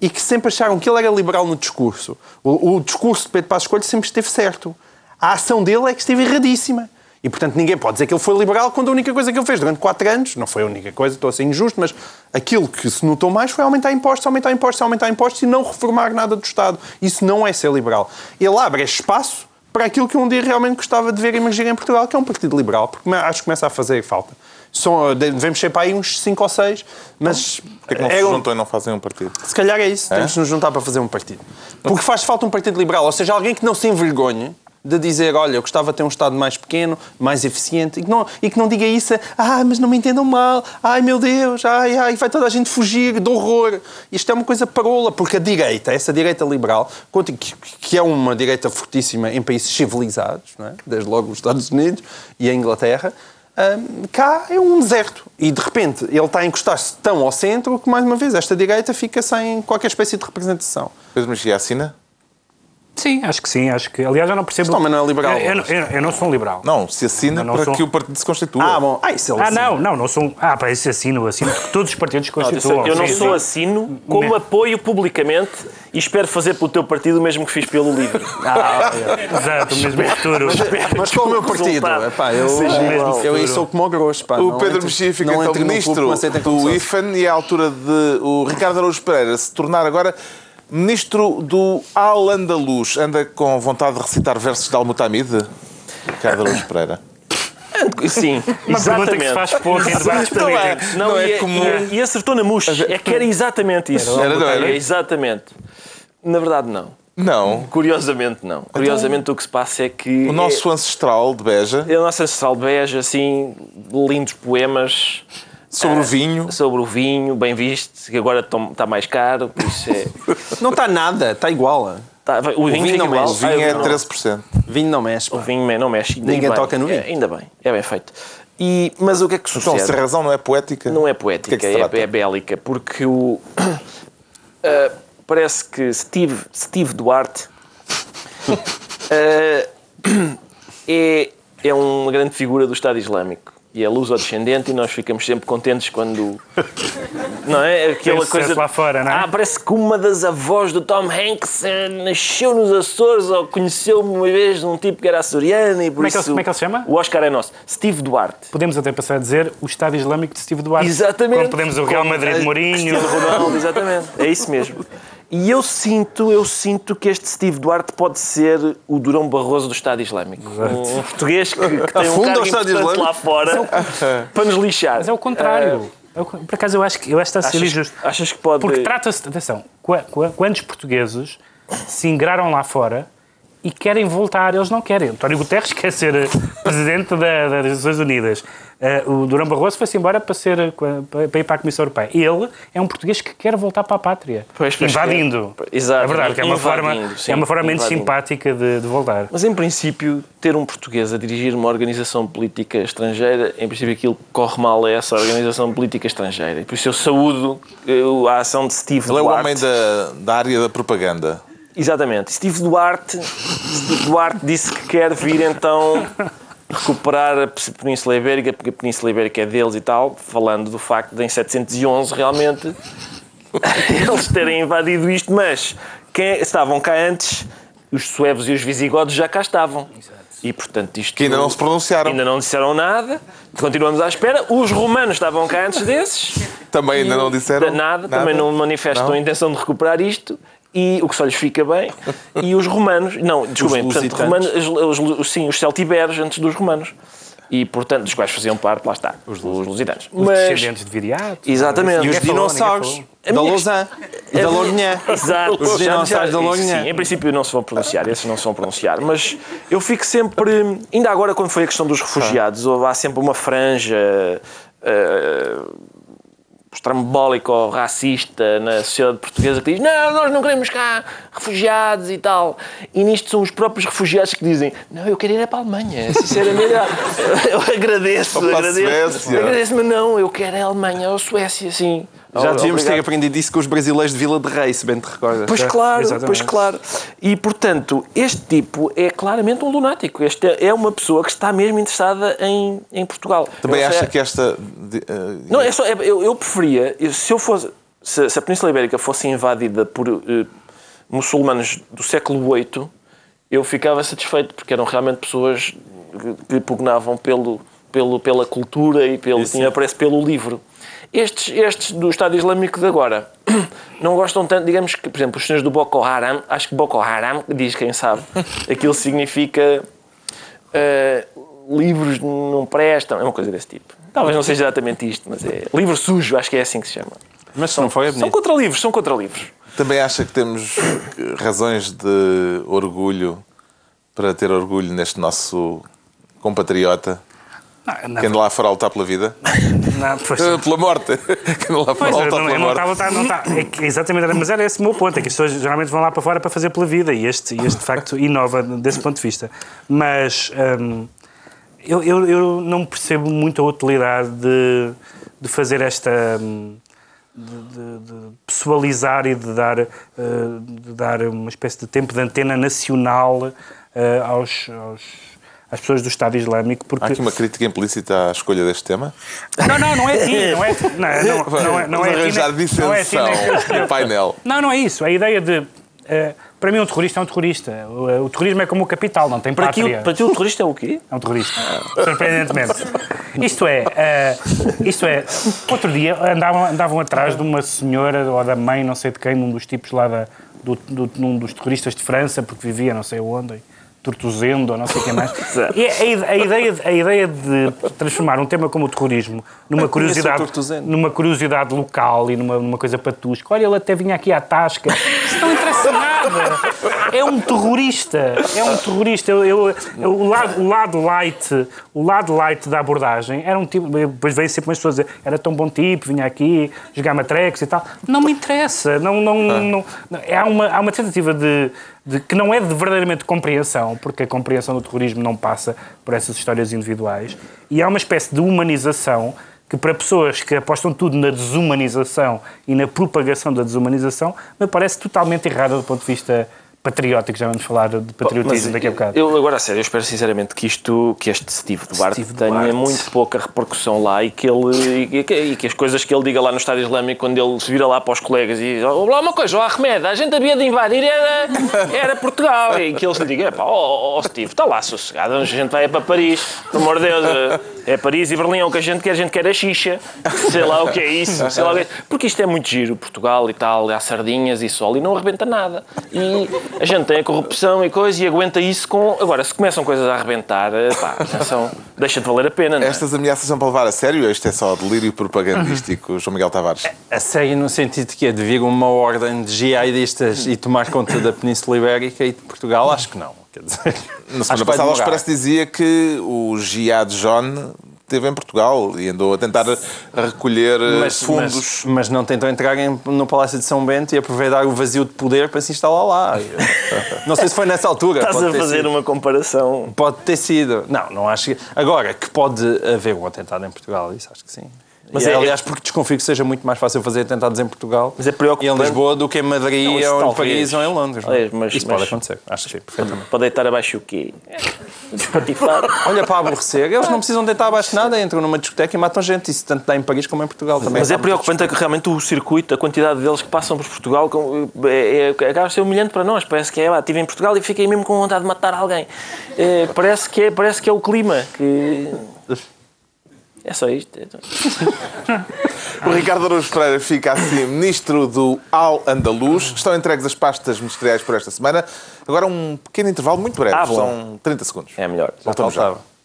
S3: e que sempre acharam que ele era liberal no discurso. O, o discurso de Pedro Passos Coelho sempre esteve certo. A ação dele é que esteve erradíssima. E, portanto, ninguém pode dizer que ele foi liberal quando a única coisa que ele fez durante quatro anos, não foi a única coisa, estou a ser injusto, mas aquilo que se notou mais foi aumentar impostos, aumentar impostos, aumentar impostos e não reformar nada do Estado. Isso não é ser liberal. Ele abre espaço para aquilo que um dia realmente gostava de ver emergir em Portugal, que é um partido liberal, porque acho que começa a fazer falta. São, devemos ser para aí uns cinco ou seis, mas...
S1: Porquê que não se
S3: eram-
S1: juntam e não fazem um partido?
S3: se calhar é isso, temos de nos juntar para fazer um partido. Porque faz falta um partido liberal, ou seja, alguém que não se envergonhe de dizer, olha, eu gostava de ter um Estado mais pequeno, mais eficiente, e que não, e que não diga isso, ah, mas não me entendam mal, ai meu Deus, ai, ai, vai toda a gente fugir de horror. Isto é uma coisa parola, porque a direita, essa direita liberal, que, é uma direita fortíssima em países civilizados, é? desde logo os Estados Unidos e a Inglaterra, Hum, cá é um deserto. E de repente ele está a encostar-se tão ao centro que, mais uma vez, esta direita fica sem qualquer espécie de representação.
S1: Pedro Mexia assina?
S4: Sim, acho que sim. Acho que, aliás, eu não percebo.
S3: Mas não é liberal,
S4: Eu, eu não- eu- eu não sou um liberal.
S1: Não, se assina
S4: Eu não
S1: para
S4: sou-
S1: que o partido se constitua.
S3: Ah, bom. Ah, isso é
S4: Ah, não, não, não sou um. Ah, para isso assino, assino que todos os partidos
S5: Não,
S4: constituam.
S5: eu não
S4: sim,
S5: sou assino, como apoio publicamente e espero fazer pelo teu partido o mesmo que fiz pelo livro. <laughs>
S3: Ah,
S4: Exato, o mesmo futuro.
S3: Mas qual é o meu partido? Epá, eu, eu aí sou como o grosso. Pá,
S1: O
S3: não
S1: Pedro Mexia fica
S3: não
S1: então ministro
S3: me
S1: do. IFAN e é a altura de o Ricardo Araújo Pereira se tornar agora ministro do Al-Andalus. Anda com vontade de recitar versos de Al-Mutamid? Ricardo Araújo Pereira.
S5: Sim,
S4: Uma pergunta que se
S5: exatamente.
S4: faz pouco em debates
S5: Não é,
S4: políticos.
S5: não,
S1: Não é
S5: e,
S1: comum.
S5: e- e acertou na mousse. É que era exatamente isso.
S1: Era, não era?
S5: É exatamente. Na verdade, não.
S1: Não.
S5: Curiosamente, não. Curiosamente, o que se passa é que.
S1: O nosso ancestral de Beja,
S5: É, é o nosso ancestral Beja, assim, lindos poemas
S1: sobre o vinho.
S5: sobre o vinho, bem visto, que agora está mais caro, é. <laughs>
S3: Não está nada, está igual.
S5: Tá, o vinho,
S3: vinho
S5: fica
S3: não
S5: igual.
S3: mexe.
S1: O vinho
S5: Ah,
S1: é
S5: não.
S1: 13%.
S3: Vinho não mexe.
S5: O vinho não mexe. ainda
S3: Ninguém
S5: bem.
S3: toca no vinho.
S5: É, ainda bem, é bem feito. E, mas o que é que
S1: Então,
S5: sucede?
S1: se a razão não é poética.
S5: Não é
S1: de que
S5: poética,
S1: é que
S5: é, é bélica, porque o. ah, <coughs> parece que Steve, Steve Duarte ah, <coughs> é, é uma grande figura do Estado Islâmico. E é luso-descendente e nós ficamos sempre contentes quando. <laughs> Não é? Aquela coisa.
S4: lá fora, não é?
S5: Ah, parece que uma das avós do Tom Hanks eh, nasceu nos Açores ou conheceu uma vez um tipo que era açoriano e por
S4: Como é que ele-
S5: isso.
S4: como é que ele se chama?
S5: O Oscar é nosso. Steve Duarte.
S4: Podemos até passar a dizer o Estado Islâmico de Steve Duarte.
S5: Exatamente.
S4: Como podemos o Real Madrid de Mourinho.
S5: Cristiano Ronaldo, exatamente. É isso mesmo. <laughs> E eu sinto, eu sinto que este Steve Duarte pode ser o Durão Barroso do Estado Islâmico. Um português que, que tem um cargo importante
S3: Islâmico.
S5: lá fora <laughs> para nos lixar.
S4: Mas é o contrário. É o con- Por acaso eu acho que eu acho que está a ser injusto.
S5: achas que pode...
S4: Porque trata-se, atenção, qua- qua- quantos portugueses se ingraram lá fora e querem voltar, eles não querem. António Guterres <laughs> quer ser eh, presidente da- das Nações Unidas. Eh, o Durão Barroso foi-se embora para, ser, eh, para ir para a Comissão Europeia. Ele é um português que quer voltar para a pátria,
S5: Pois, pois
S4: invadindo.
S5: quer. Exato,
S4: é verdade, que é uma forma,
S5: sim,
S4: é uma forma menos simpática de, de voltar.
S5: Mas, em princípio, ter um português a dirigir uma organização política estrangeira, em princípio aquilo que corre mal é essa organização política estrangeira. E por isso eu saúdo a ação de Steve
S1: Ele é o
S5: Duarte.
S1: homem da, da área da propaganda.
S5: Exatamente. Steve Duarte, Duarte disse que quer vir então recuperar a Península Ibérica, porque a Península Ibérica é deles e tal, falando do facto de em 711 realmente <laughs> eles terem invadido isto, mas quem estavam cá antes, os suevos e os visigodos já cá estavam. E portanto isto
S1: Que ainda não se pronunciaram.
S5: ainda não disseram nada, continuamos à espera. Os romanos estavam cá antes desses.
S1: Também ainda não disseram
S5: Nada, também não manifestam
S1: Não.
S5: a intenção de recuperar isto. E o que só lhes fica bem. E os romanos, não, desculpem, portanto,
S3: lusitanos.
S5: romanos, os, os- sim, os celtiberos antes dos romanos. E, portanto, dos quais faziam parte, lá está, os, lusitanos.
S4: Os
S5: Mas,
S4: descendentes de Viriato.
S5: exatamente.
S3: E os
S4: falou,
S3: dinossauros da
S5: minha
S3: Lausanne e da Lognan. <laughs>
S5: Exato.
S3: Os dinossauros da Lognan.
S5: Sim, em princípio não se vão pronunciar, esses não se vão pronunciar. Mas eu fico sempre. Ainda agora, quando foi a questão dos refugiados, houve, há sempre uma franja. eh, estrambólica ou racista na sociedade portuguesa que diz não, nós não queremos cá refugiados e tal. E nisto são os próprios refugiados que dizem não, eu quero ir é para a Alemanha, <laughs> sinceramente. eu agradeço,
S1: Ou para a
S5: agradeço.
S1: Suécia.
S5: Agradeço, mas não, eu quero a Alemanha ou a Suécia, sim.
S3: Já devíamos ter aprendido isso com os brasileiros de Vila de Rei, se bem te recordas.
S5: Pois claro,
S4: Exatamente.
S5: pois claro. E portanto, este tipo é claramente um lunático. Este é uma pessoa que está mesmo interessada em, em Portugal.
S1: Também
S5: Eu
S1: acha
S5: sei-
S1: que esta. eh,
S5: Não, é só, é- eu, eu preferia, se eu fosse. Se, se a Península Ibérica fosse invadida por eh, muçulmanos do século VIII, eu ficava satisfeito, porque eram realmente pessoas que, que pugnavam pelo, pelo, pela cultura e pelo, tinha apreço pelo livro. Estes, estes do Estado Islâmico de agora <clears throat> não gostam tanto, digamos que, por exemplo, os senhores do Boko Haram, acho que Boko Haram, diz quem sabe, <laughs> aquilo significa eh, livros não prestam, é uma coisa desse tipo. Talvez não seja exatamente isto, mas é livro sujo, acho que é assim que se chama.
S3: Mas se não foi, é
S5: São contra livros, são contra livros.
S1: Também acha que temos eh, razões de orgulho para ter orgulho neste nosso compatriota
S4: Não, não,
S1: que anda lá fora lutar pela vida?
S4: não, pois- <laughs>
S1: pela morte. <laughs> que anda lá fora lutar
S4: não,
S1: pela
S4: eu não
S1: morte.
S4: estava, não estava- é exatamente, mas era esse o meu ponto, é que as pessoas geralmente vão lá para fora para fazer pela vida e este, este de facto inova desse ponto de vista. Mas hum, eu, eu, eu não percebo muito a utilidade de, de fazer esta, hum, de- de pessoalizar e de dar, eh, de dar uma espécie de tempo de antena nacional eh, aos, aos- às pessoas do Estado Islâmico, porque
S1: Há aqui uma crítica implícita à escolha deste tema.
S4: não, não, não é ti, não é ti, não, não, não é, não é ti,
S1: arranjar
S4: nem- não é ti,
S1: dissensão
S4: escolho.
S1: no painel.
S4: Não, não é isso. A ideia de. eh, para mim, um terrorista é um terrorista. O, o terrorismo é como o capital, não tem
S5: Para ti,
S4: pátria.
S5: o- para ti o terrorista é o quê?
S4: É um terrorista. Surpreendentemente. Isto é, eh, isto é, outro dia andavam, andavam atrás de uma senhora ou da mãe, não sei de quem, num dos tipos lá da, do, do, num dos terroristas de França, porque vivia não sei onde, Tortuzendo ou não sei o que mais. <laughs> E a, a ideia, de- a ideia de transformar um tema como o terrorismo numa curiosidade, numa curiosidade local e numa, numa coisa patusca. Olha, ele até vinha aqui à tasca. Isso não interessa nada. É um terrorista. É um terrorista. Eu, eu- eu- o, lado, o lado light, o lado light da abordagem era um tipo. Depois vem sempre umas pessoas dizer era tão bom tipo, vinha aqui jogar matrecos e tal. Não me interessa. Não, não, não, não- há, uma, há uma tentativa de, de- que não é de verdadeiramente compreensão, porque a compreensão do terrorismo não passa por essas histórias individuais, e há uma espécie de humanização que para pessoas que apostam tudo na desumanização e na propagação da desumanização, me parece totalmente errada do ponto de vista patriótico. Já vamos falar de patriotismo
S5: Mas
S4: daqui a bocado.
S5: Eu, agora, a sério, eu espero sinceramente que isto, que este Steve Duarte
S4: Steve
S5: tenha
S4: Duarte.
S5: muito pouca repercussão lá e que, ele, e, que, e que as coisas que ele diga lá no Estado Islâmico, quando ele se vira lá para os colegas e diz: "Oh, lá uma coisa, ó Ahmed, a gente havia de invadir era, era Portugal. E que eles lhe digam: "Epá, ó ó, Steve, está lá sossegado, a gente vai para Paris, pelo amor de Deus, é Paris e Berlim, é o que a gente quer, a gente quer a xixa, sei lá o que é isso, sei lá o que é. Porque isto é muito giro, Portugal e tal, há sardinhas e sol e não arrebenta nada. E a gente tem a corrupção e coisa e aguenta isso com. Agora, se começam coisas a arrebentar, eh, pá, atenção, deixa de valer a pena, não é?
S1: Estas ameaças são para levar a sério? Isto é só delírio propagandístico, João Miguel Tavares.
S3: A sério no sentido que é de vir uma ordem de jihadistas e tomar conta da Península Ibérica e de Portugal, acho que não. Quer dizer,
S1: Na
S3: acho
S1: semana passada, o. Expresso dizia que o Jihad John esteve em Portugal e andou a tentar recolher eh,
S3: mas,
S1: fundos.
S3: mas, mas não tentou entrar em- no Palácio de São Bento e aproveitar o vazio de poder para se instalar lá. <laughs> Não sei se foi nessa altura.
S5: Estás
S3: pode
S5: a fazer
S3: sido.
S5: uma comparação.
S3: Pode ter sido. Não, não acho que... Agora, que pode haver um atentado em Portugal, isso acho que sim.
S5: Mas é-
S3: aliás, porque desconfio que seja muito mais fácil fazer atentados em Portugal
S5: Mas é
S3: e em Lisboa do que em Madrid
S5: Não,
S3: ou em. Paris ou em Londres. é?
S5: Olha, mas-
S3: isso
S5: mas-
S3: pode acontecer, acho que sim, perfeitamente.
S5: Para deitar abaixo o quê? <laughs>
S3: Olha, para aborrecer, eles não precisam deitar abaixo nada, entram numa discoteca e matam gente. Isso tanto dá em Paris como em Portugal também.
S5: Mas é preocupante é que realmente o circuito, a quantidade deles que passam por Portugal, com- é, é, acaba a ser humilhante para nós. Parece que é, ah, estive em Portugal e fiquei mesmo com vontade de matar alguém. É, parece, que é, parece que é o clima. Que... É só isto. <laughs>
S1: O Ricardo Araújo Pereira fica assim ministro do Al Andaluz. Estão entregues as pastas ministeriais por esta semana. Agora um pequeno intervalo muito breve,
S5: Ah,
S1: são 30 segundos.
S5: É melhor.
S1: Voltamos já.
S3: Faltava.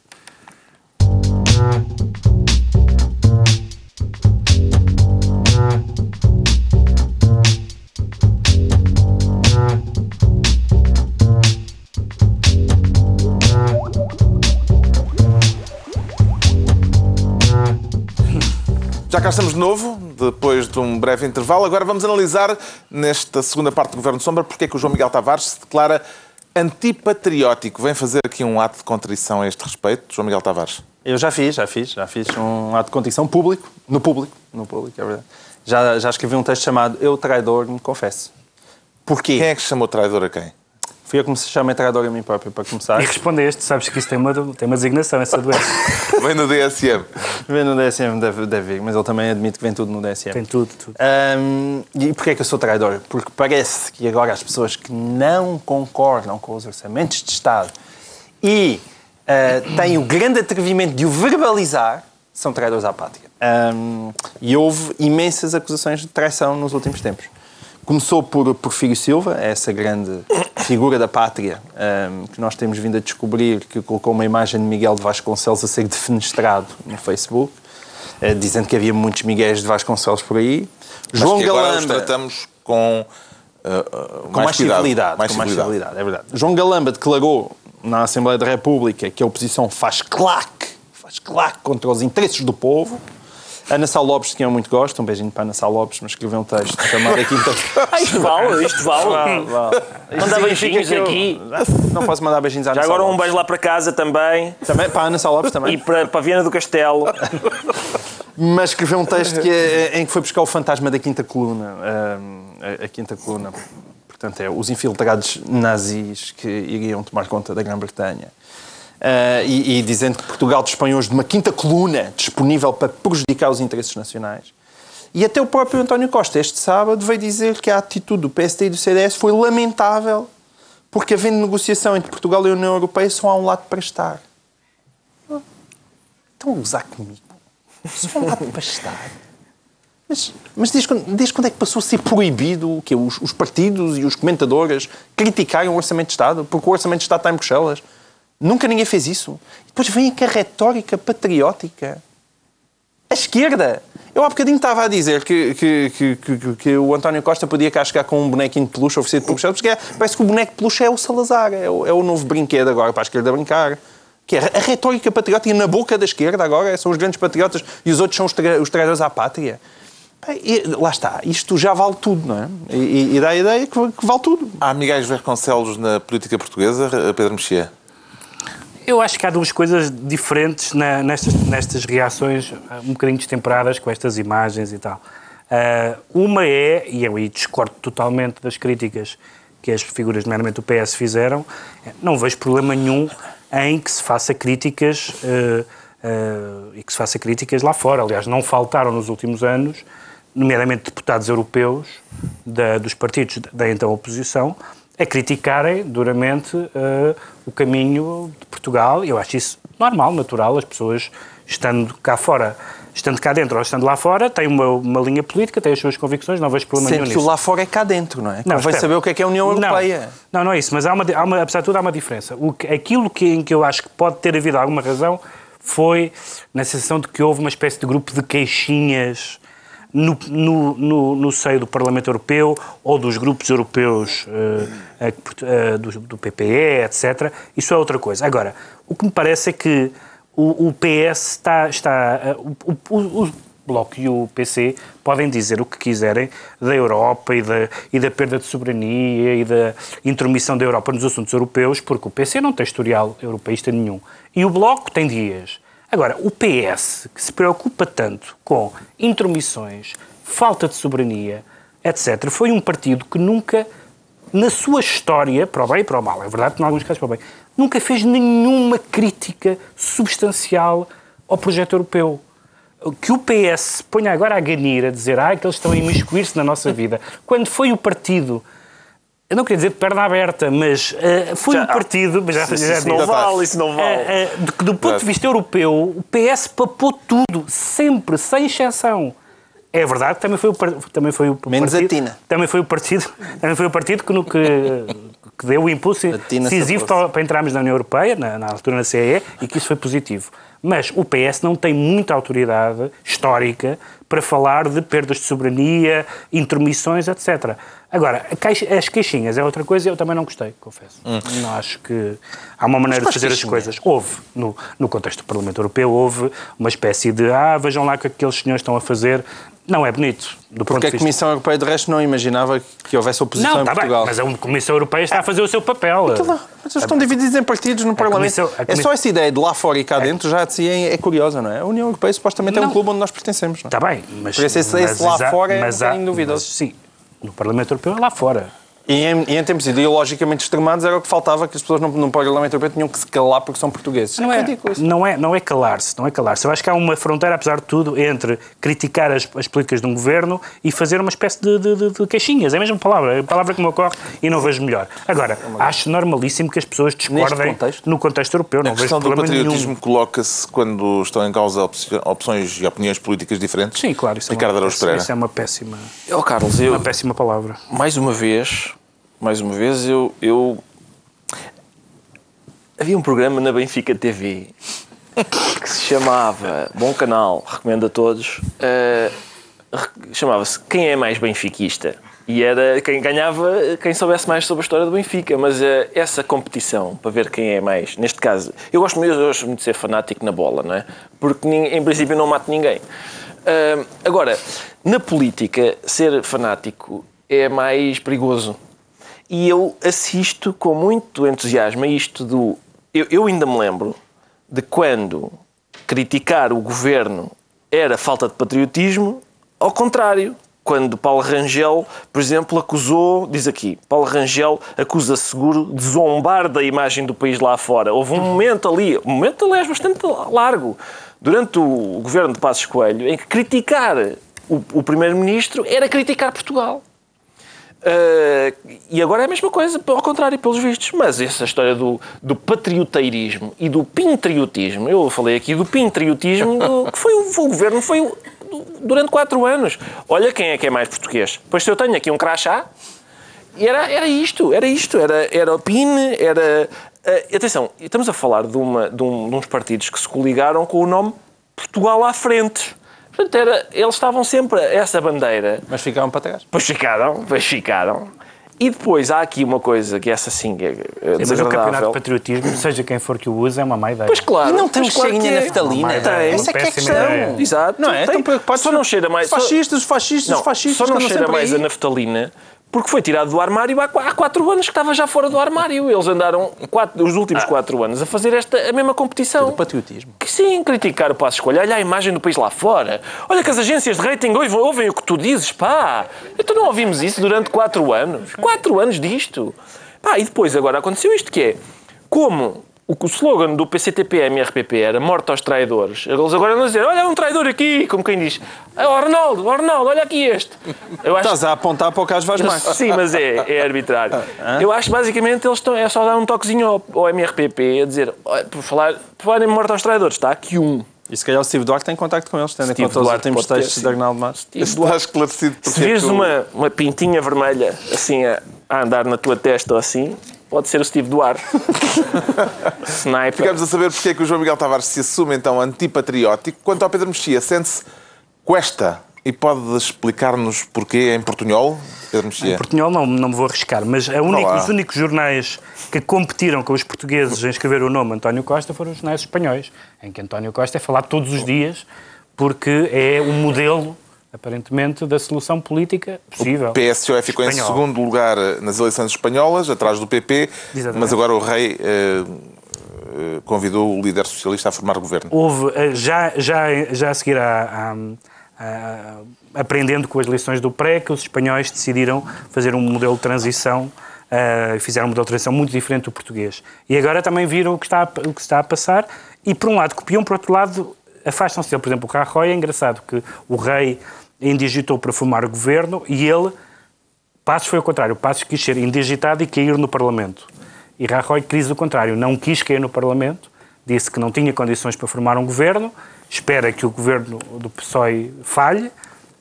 S1: Já cá estamos de novo, depois de um breve intervalo. Agora vamos analisar, nesta segunda parte do Governo de Sombra, porque é que o João Miguel Tavares se declara antipatriótico. Vem fazer aqui um ato de contrição a este respeito, João Miguel Tavares.
S3: Eu já fiz, já fiz, já fiz um ato de contrição público, no público, no público, é verdade. Já, já escrevi um texto chamado Eu Traidor, me confesso. Porquê?
S1: Quem é que chamou traidor a quem?
S3: Fui eu que me chamei traidor a mim próprio, para começar.
S4: E responde a este, sabes que isso tem uma, tem uma designação, essa doença. <laughs>
S1: Vem no DSM.
S3: Vem no DSM, deve, deve vir, mas ele também admite que vem tudo no DSM.
S4: Tem tudo, tudo.
S3: Ahm, e porquê é que eu sou traidor? Porque parece que agora as pessoas que não concordam com os orçamentos de Estado e ah, têm o grande atrevimento de o verbalizar são traidores à pátria. Ahm, e houve imensas acusações de traição nos últimos tempos. Começou por Porfírio Silva, essa grande figura da pátria ahm, que nós temos vindo a descobrir, que colocou uma imagem de Miguel de Vasconcelos a ser defenestrado no Facebook, eh, dizendo que havia muitos Miguéis de Vasconcelos por aí.
S1: Mas
S3: João Galamba,
S1: tratamos com, uh, uh,
S3: com mais,
S1: cuidado,
S3: civilidade,
S1: mais
S3: com mais
S1: civilidade,
S3: é verdade. João Galamba declarou na Assembleia da República que a oposição faz claque, faz claque contra os interesses do povo. Ana Sá Lopes, de quem eu muito gosto, um beijinho para a Ana Sá Lopes, mas escreveu um texto chamado A Quinta...
S5: Ah, isto vale, isto vale. Manda beijinhos
S3: Significa que eu-
S5: aqui.
S3: Não posso mandar beijinhos à Ana
S5: Já agora um beijo lá para casa também.
S3: Também, para a Ana Sá Lopes também.
S5: E para, para Viana do Castelo.
S3: Mas escreveu um texto que é- em que foi buscar o fantasma da quinta coluna. hum, a, a quinta coluna, portanto, é os infiltrados nazis que iriam tomar conta da Grã-Bretanha. Ah, e, e dizendo que Portugal dispõe hoje de uma quinta coluna disponível para prejudicar os interesses nacionais. E até o próprio António Costa, este sábado, veio dizer que a atitude do PSD e do CDS foi lamentável, porque havendo negociação entre Portugal e a União Europeia, só há um lado para estar. Estão a usar comigo. Só há um lado para estar. Mas, mas desde, quando, desde quando é que passou a ser proibido o quê? Os, os partidos e os comentadores criticarem o Orçamento de Estado? Porque o Orçamento de Estado está em Bruxelas. Nunca ninguém fez isso. Depois vem com a retórica patriótica. A esquerda. Eu há bocadinho estava a dizer que, que, que, que- o António Costa podia cá chegar com um bonequinho de peluche oferecido por Bruxelas, porque é- parece que o boneco de peluche é o Salazar, é o, é o novo brinquedo agora para a esquerda brincar. Que é a retórica patriótica na boca da esquerda agora, são os grandes patriotas e os outros são os, tra os traidores à pátria. E lá está, isto já vale tudo, não é? E, e- dá a ideia que, que vale tudo.
S1: Há Miguel Vasconcelos na política portuguesa, Pedro Mexia?
S4: Eu acho que há duas coisas diferentes na- nestas, nestas reações um bocadinho destemperadas com estas imagens e tal. Ah, uma é, e eu aí discordo totalmente das críticas que as figuras, nomeadamente do PS, fizeram, não vejo problema nenhum em que se faça críticas ah, ah, e que se faça críticas lá fora. Aliás, não faltaram nos últimos anos, nomeadamente deputados europeus da- dos partidos da então oposição, a criticarem duramente eh, o caminho de Portugal. Eu acho isso normal, natural. As pessoas, estando cá fora, estando cá dentro ou estando lá fora, têm uma, uma linha política, têm as suas convicções, não vejo problema nenhum
S3: Sendo que o
S4: nisso.
S3: lá fora é cá dentro, não é? Não, vai saber o que é que é a União Europeia.
S4: Não, não, não é isso, mas há uma, há uma, apesar de tudo há uma diferença. O que, aquilo que, em que eu acho que pode ter havido alguma razão foi na sensação de que houve uma espécie de grupo de queixinhas no, no, no, no seio do Parlamento Europeu ou dos grupos europeus Portu- eh, do, do PPE, etc. Isso é outra coisa. Agora, o que me parece é que o, o PS está. está eh, o, o- o Bloco e o PC podem dizer o que quiserem da Europa e da, e da perda de soberania e da intromissão da Europa nos assuntos europeus, porque o PC não tem historial europeísta nenhum. E o Bloco tem dias. Agora, o PS, que se preocupa tanto com intromissões, falta de soberania, etc., foi um partido que nunca, na sua história, para o bem e para o mal, é verdade que em alguns casos para o bem, nunca fez nenhuma crítica substancial ao projeto europeu. Que o PS ponha agora a ganir, a dizer ah, que eles estão a imiscuir-se na nossa vida, quando foi o partido. Eu não queria dizer perna aberta, mas eh, foi
S5: Já-
S4: o partido. Mas já,
S5: Isso,
S4: já
S5: não
S4: disse.
S5: vale, isso não vale.
S4: Eh, eh, de, do ponto de vista europeu, o PS papou tudo, sempre, sem exceção. É verdade que também foi o, também foi o
S3: Menos a
S4: partido,
S3: Tina.
S4: Também foi o partido, <laughs> também foi o partido que, no, que, <laughs> que deu o impulso decisivo para, para entrarmos na União Europeia, na, na altura na CEE, e que isso foi positivo. Mas o PS não tem muita autoridade histórica para falar de perdas de soberania, intromissões, etc. Agora, as queixinhas é outra coisa e eu também não gostei, confesso. Não acho que há uma maneira de fazer as coisas. Houve, no, no contexto do Parlamento Europeu, houve uma espécie de ah, vejam lá o que aqueles senhores estão a fazer. Não é bonito, do
S3: Porque a. Comissão Europeia, de resto, não imaginava que houvesse oposição
S4: Não,
S3: em
S4: bem,
S3: Portugal.
S4: mas a Comissão Europeia está a fazer o seu papel.
S3: Mas eles estão divididos em partidos no Parlamento.
S4: Comissão- a
S3: É
S4: Comissão-
S3: só essa ideia de lá fora e cá dentro já de si é, é curiosa, não é? A União Europeia supostamente é um
S4: Não.
S3: clube onde nós pertencemos, não é?
S4: Está bem, mas...
S3: Por isso esse-
S4: mas
S3: esse lá fora é um
S4: mas
S3: bocadinho duvidoso.
S4: mas, sim, no Parlamento Europeu é lá fora.
S3: E em, e em tempos ideologicamente extremados era o que faltava, que as pessoas no, no Parlamento Europeu tinham que se calar porque são portugueses.
S4: Não é,
S3: ridículo isso.
S4: não é, não é calar-se, não é calar-se. Eu acho que há uma fronteira, apesar de tudo, entre criticar as, as políticas de um governo e fazer uma espécie de, de, de- de queixinhas. É a mesma palavra, é a palavra que me ocorre e não vejo melhor. Agora, acho normalíssimo que as pessoas discordem
S3: contexto?
S4: no contexto europeu.
S1: A
S4: Não vejo
S1: questão do patriotismo coloca-se quando estão em causa opções e opiniões políticas diferentes?
S4: Sim, claro, isso é,
S1: Ricardo
S4: uma,
S1: Araújo Pereira.
S4: isso é uma péssima,
S5: Ó Carlos, eu,
S4: uma péssima palavra.
S5: mais uma vez, mais uma vez, eu, eu... Havia um programa na Benfica TV que se chamava, bom canal, recomendo a todos, re- chamava-se Quem é mais benfiquista? E era quem ganhava, quem soubesse mais sobre a história do Benfica. Mas eh, essa competição, para ver quem é mais, neste caso, eu gosto, muito de ser fanático na bola, não é? Porque em princípio não mato ninguém. Ah, agora, na política, ser fanático é mais perigoso. E eu assisto com muito entusiasmo a isto do. Eu, eu ainda me lembro de quando criticar o governo era falta de patriotismo, ao contrário. Quando Paulo Rangel, por exemplo, acusou, diz aqui, Paulo Rangel acusa seguro de zombar da imagem do país lá fora. Houve um momento ali, um momento aliás bastante largo, durante o governo de Passos Coelho, em que criticar o, o primeiro-ministro era criticar Portugal. Uh, e agora é a mesma coisa, ao contrário, pelos vistos. Mas essa história do, do patrioteirismo e do pintriotismo, eu falei aqui do pintriotismo, do, <laughs> que foi o, o governo, foi o, durante quatro anos. Olha quem é que é mais português. Pois se eu tenho aqui um crachá, era, era isto, era isto, era, era o PIN, era. Uh, atenção, estamos a falar de, uma, de, um, de uns partidos que se coligaram com o nome Portugal à frente. Portanto, era, eles estavam sempre a essa bandeira.
S3: Mas ficaram para trás.
S5: Pois ficaram, pois ficaram. E depois há aqui uma coisa que essa sim é
S4: Sim, mas o campeonato de patriotismo, seja quem for que o use, é uma má ideia.
S5: Pois claro.
S3: E não tem um
S5: claro
S3: cheirinho
S5: é.
S3: naftalina.
S5: Tem.
S3: Essa é que é a questão.
S4: ideia.
S5: Exato.
S3: Não é?
S5: Tem.
S3: Estão preocupados
S5: Só não cheira mais.
S3: Os fascistas, os fascistas,
S5: Não,
S3: os fascistas.
S5: só não cheira mais a naftalina porque foi tirado do armário há há quatro anos que estava já fora do armário. Eles andaram quatro, os
S3: Ah.
S5: últimos quatro anos a fazer esta, a mesma competição.
S3: Do patriotismo.
S5: Que sim, criticar o passo escolha. Olha a imagem do país lá fora. Olha que as agências de rating hoje ouvem o que tu dizes, pá. Então não ouvimos isso durante quatro anos. Quatro anos disto. Pá, e depois agora aconteceu isto que é, como o, o slogan do PCTPM e RPP era morte aos traidores, eles agora a dizer, olha um traidor aqui, como quem diz, ah, o Arnaldo, o Arnaldo, olha aqui este. Eu acho
S3: Estás a apontar para o Carlos Vaz Marques.
S5: Sim, mas é, é arbitrário. Eu acho que basicamente eles estão, é só dar um toquezinho ao, ao MRPP a dizer, olha, por falar, por falar em morte aos traidores, está aqui um.
S3: E se calhar o Steve Duarte tem contacto com eles, tendo em conta os últimos textos
S5: sim.
S3: de Arnaldo Matos.
S1: Está esclarecido porque
S5: Se
S1: é
S5: vires
S1: o-
S5: uma, uma pintinha vermelha assim a, a andar na tua testa ou assim, pode ser o Steve Duarte. <laughs> Sniper.
S1: Ficamos a saber porque é que o João Miguel Tavares se assume então antipatriótico. Quanto ao Pedro Mexia, sente-se cuesta e pode explicar-nos porquê em portunhol, Pedro Mexia?
S4: Portunhol não, não me vou arriscar, mas a única- os únicos jornais que competiram com os portugueses em escrever o nome António Costa foram os jornais espanhóis, em que António Costa é falado todos os dias porque é um modelo, aparentemente, da solução política possível.
S1: O PSOE ficou em
S4: Espanhol.
S1: segundo lugar nas eleições espanholas, atrás do PP,
S4: Exatamente.
S1: mas agora o rei eh, eh, convidou o líder socialista a formar governo.
S4: Houve, eh, já, já, já a seguir a, a- a- aprendendo com as lições do pré, que os espanhóis decidiram fazer um modelo de transição, eh, fizeram um modelo de transição muito diferente do português. E agora também viram o que está a, o que está a passar e, por um lado, copiam, por outro lado, afastam-se dele. Por exemplo, o Rajoy é engraçado que o rei indigitou para formar o governo e ele Passos foi o contrário. Passos quis ser indigitado e cair no Parlamento. E Rajoy quis o contrário. Não quis cair no Parlamento, disse que não tinha condições para formar um governo, espera que o governo do PSOE falhe,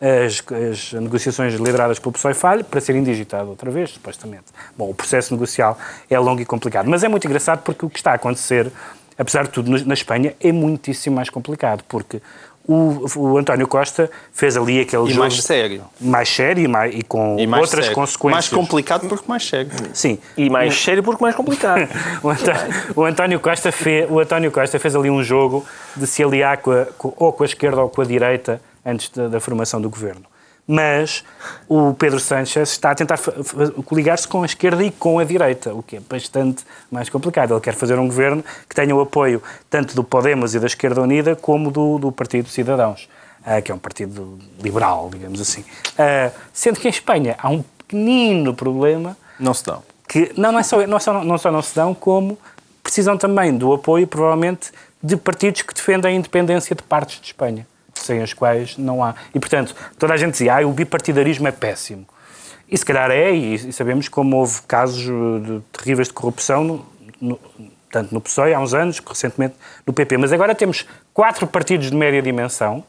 S4: as, as negociações lideradas pelo PSOE falhem, para ser indigitado outra vez, supostamente. Bom, o processo negocial é longo e complicado. Mas é muito engraçado porque o que está a acontecer, apesar de tudo, na Espanha, é muitíssimo mais complicado, porque o, o António Costa fez ali aquele
S3: E
S4: jogo...
S3: mais sério.
S4: Mais sério e, mais, e com
S3: E mais
S4: outras
S3: sério.
S4: consequências.
S3: Mais complicado porque mais sério.
S4: Sim.
S5: E mais sério porque mais complicado. <laughs>
S4: O António, o António Costa fez, o António Costa fez ali um jogo de se aliar com a- com- ou com a esquerda ou com a direita antes da, da formação do governo. Mas o Pedro Sánchez está a tentar coligar-se com a esquerda e com a direita, o que é bastante mais complicado. Ele quer fazer um governo que tenha o apoio tanto do Podemos e da Esquerda Unida como do, do Partido Cidadãos, ah, que é um partido liberal, digamos assim. Ah, sendo que em Espanha há um pequenino problema
S3: Não se dão.
S4: que não, não, é só, não, só, não só não se dão, como precisam também do apoio, provavelmente, de partidos que defendem a independência de partes de Espanha, sem as quais não há. E, portanto, toda a gente dizia, ah, o bipartidarismo é péssimo. E se calhar é, e, sabemos como houve casos uh, de, terríveis de corrupção, no, no- tanto no PSOE há uns anos, recentemente no PP. Mas agora temos quatro partidos de média dimensão,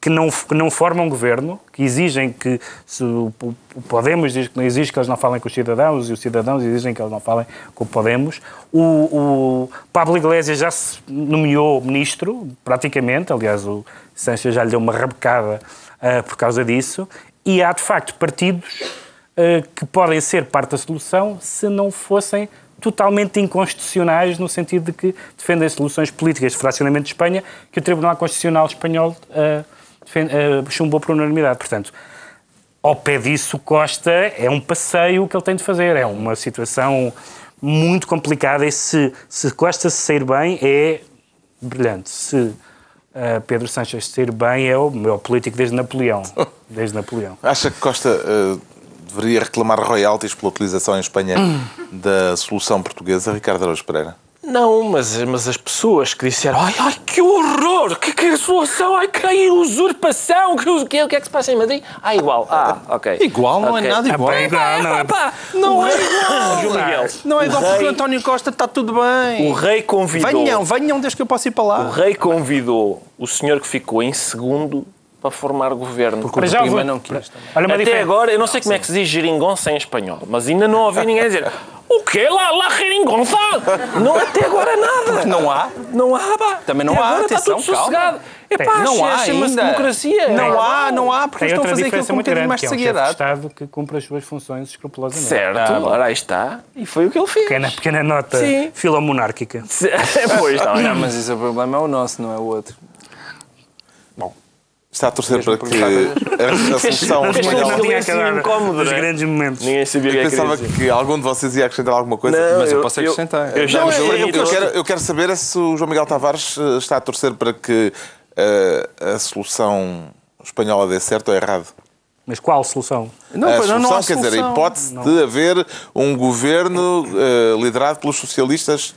S4: que não, que não formam governo, que exigem que se o, o- Podemos diz que não exige que eles não falem com os cidadãos e os cidadãos exigem que eles não falem com o Podemos. O, o Pablo Iglesias já se nomeou ministro, praticamente, aliás, o Sanches já lhe deu uma rabecada ah, por causa disso, e há de facto partidos ah, que podem ser parte da solução se não fossem totalmente inconstitucionais no sentido de que defendem soluções políticas de fracionamento de Espanha que o Tribunal Constitucional Espanhol ah, chumbou por unanimidade. Portanto, ao pé disso, Costa é um passeio que ele tem de fazer. É uma situação muito complicada e se, se Costa se sair bem é brilhante. Se uh, Pedro Sánchez sair bem é o meu político desde Napoleão. <laughs> Desde Napoleão.
S1: Acha que Costa eh, deveria reclamar royalties pela utilização em Espanha <coughs> da solução portuguesa, Ricardo Araújo Pereira?
S5: Não, mas, mas as pessoas que disseram ai, ai, que horror, que, que solução, ai, que usurpação, que, o que, o que é que se passa em Madrid? Ah, igual, ah, ok.
S3: Igual, não
S5: Ok.
S3: é nada igual.
S4: pá, igual, não é-
S5: Pá,
S3: Não
S5: o
S3: é
S5: rei-
S3: igual. <laughs>
S5: Miguel,
S3: Não é igual
S5: o
S3: porque o
S5: rei-
S3: António Costa está tudo bem.
S5: O rei convidou...
S3: Venham, venham desde que eu possa ir para
S5: O
S3: lá.
S5: rei convidou o senhor que ficou em segundo para formar governo.
S3: Porque o
S4: Para já vou-
S3: não quis.
S4: Olha
S5: Até
S4: diferença.
S5: agora, eu não sei como é que se diz geringonça em espanhol, mas ainda não ouvi ninguém dizer o quê? Lá, lá, geringonça? Não, até agora nada.
S3: Não há.
S5: Não há, pá.
S3: Também não
S5: Até
S3: há,
S5: agora
S3: atenção,
S5: está tudo sossegado. Epá,
S3: Não há ainda.
S5: democracia.
S3: Não
S5: É,
S3: há, não há, porque
S4: Tem
S3: estão a fazer aquilo com um
S4: muito
S3: bocadinho mais
S4: que é um de
S3: seriedade.
S4: Estado que cumpre as suas funções escrupulosamente.
S5: Certo, ora aí está. E foi o que ele fez.
S4: Pequena, pequena nota
S5: Sim.
S4: filomonárquica. <laughs>
S5: pois, não,
S3: Não, mas isso o problema é o nosso, não é o outro.
S1: Está a torcer para que a, solução espanhola...
S5: não tinha acabado
S4: incómodo,
S5: dos
S4: dos
S5: grandes
S4: momentos.
S5: Ninguém sabia
S1: Eu
S5: é que
S1: pensava
S5: dizer.
S1: que algum de vocês ia acrescentar alguma coisa.
S5: Não,
S3: Mas eu posso acrescentar.
S5: Eu, já
S1: Não,
S5: me
S1: eu, eu- eu quero, eu quero saber é se o João Miguel Tavares eh, está a torcer para que eh, a solução espanhola dê certo ou errado.
S4: Mas qual solução?
S3: Não,
S1: a
S3: não,
S1: solução,
S3: não há
S1: quer dizer, a hipótese de haver um governo eh, liderado pelos socialistas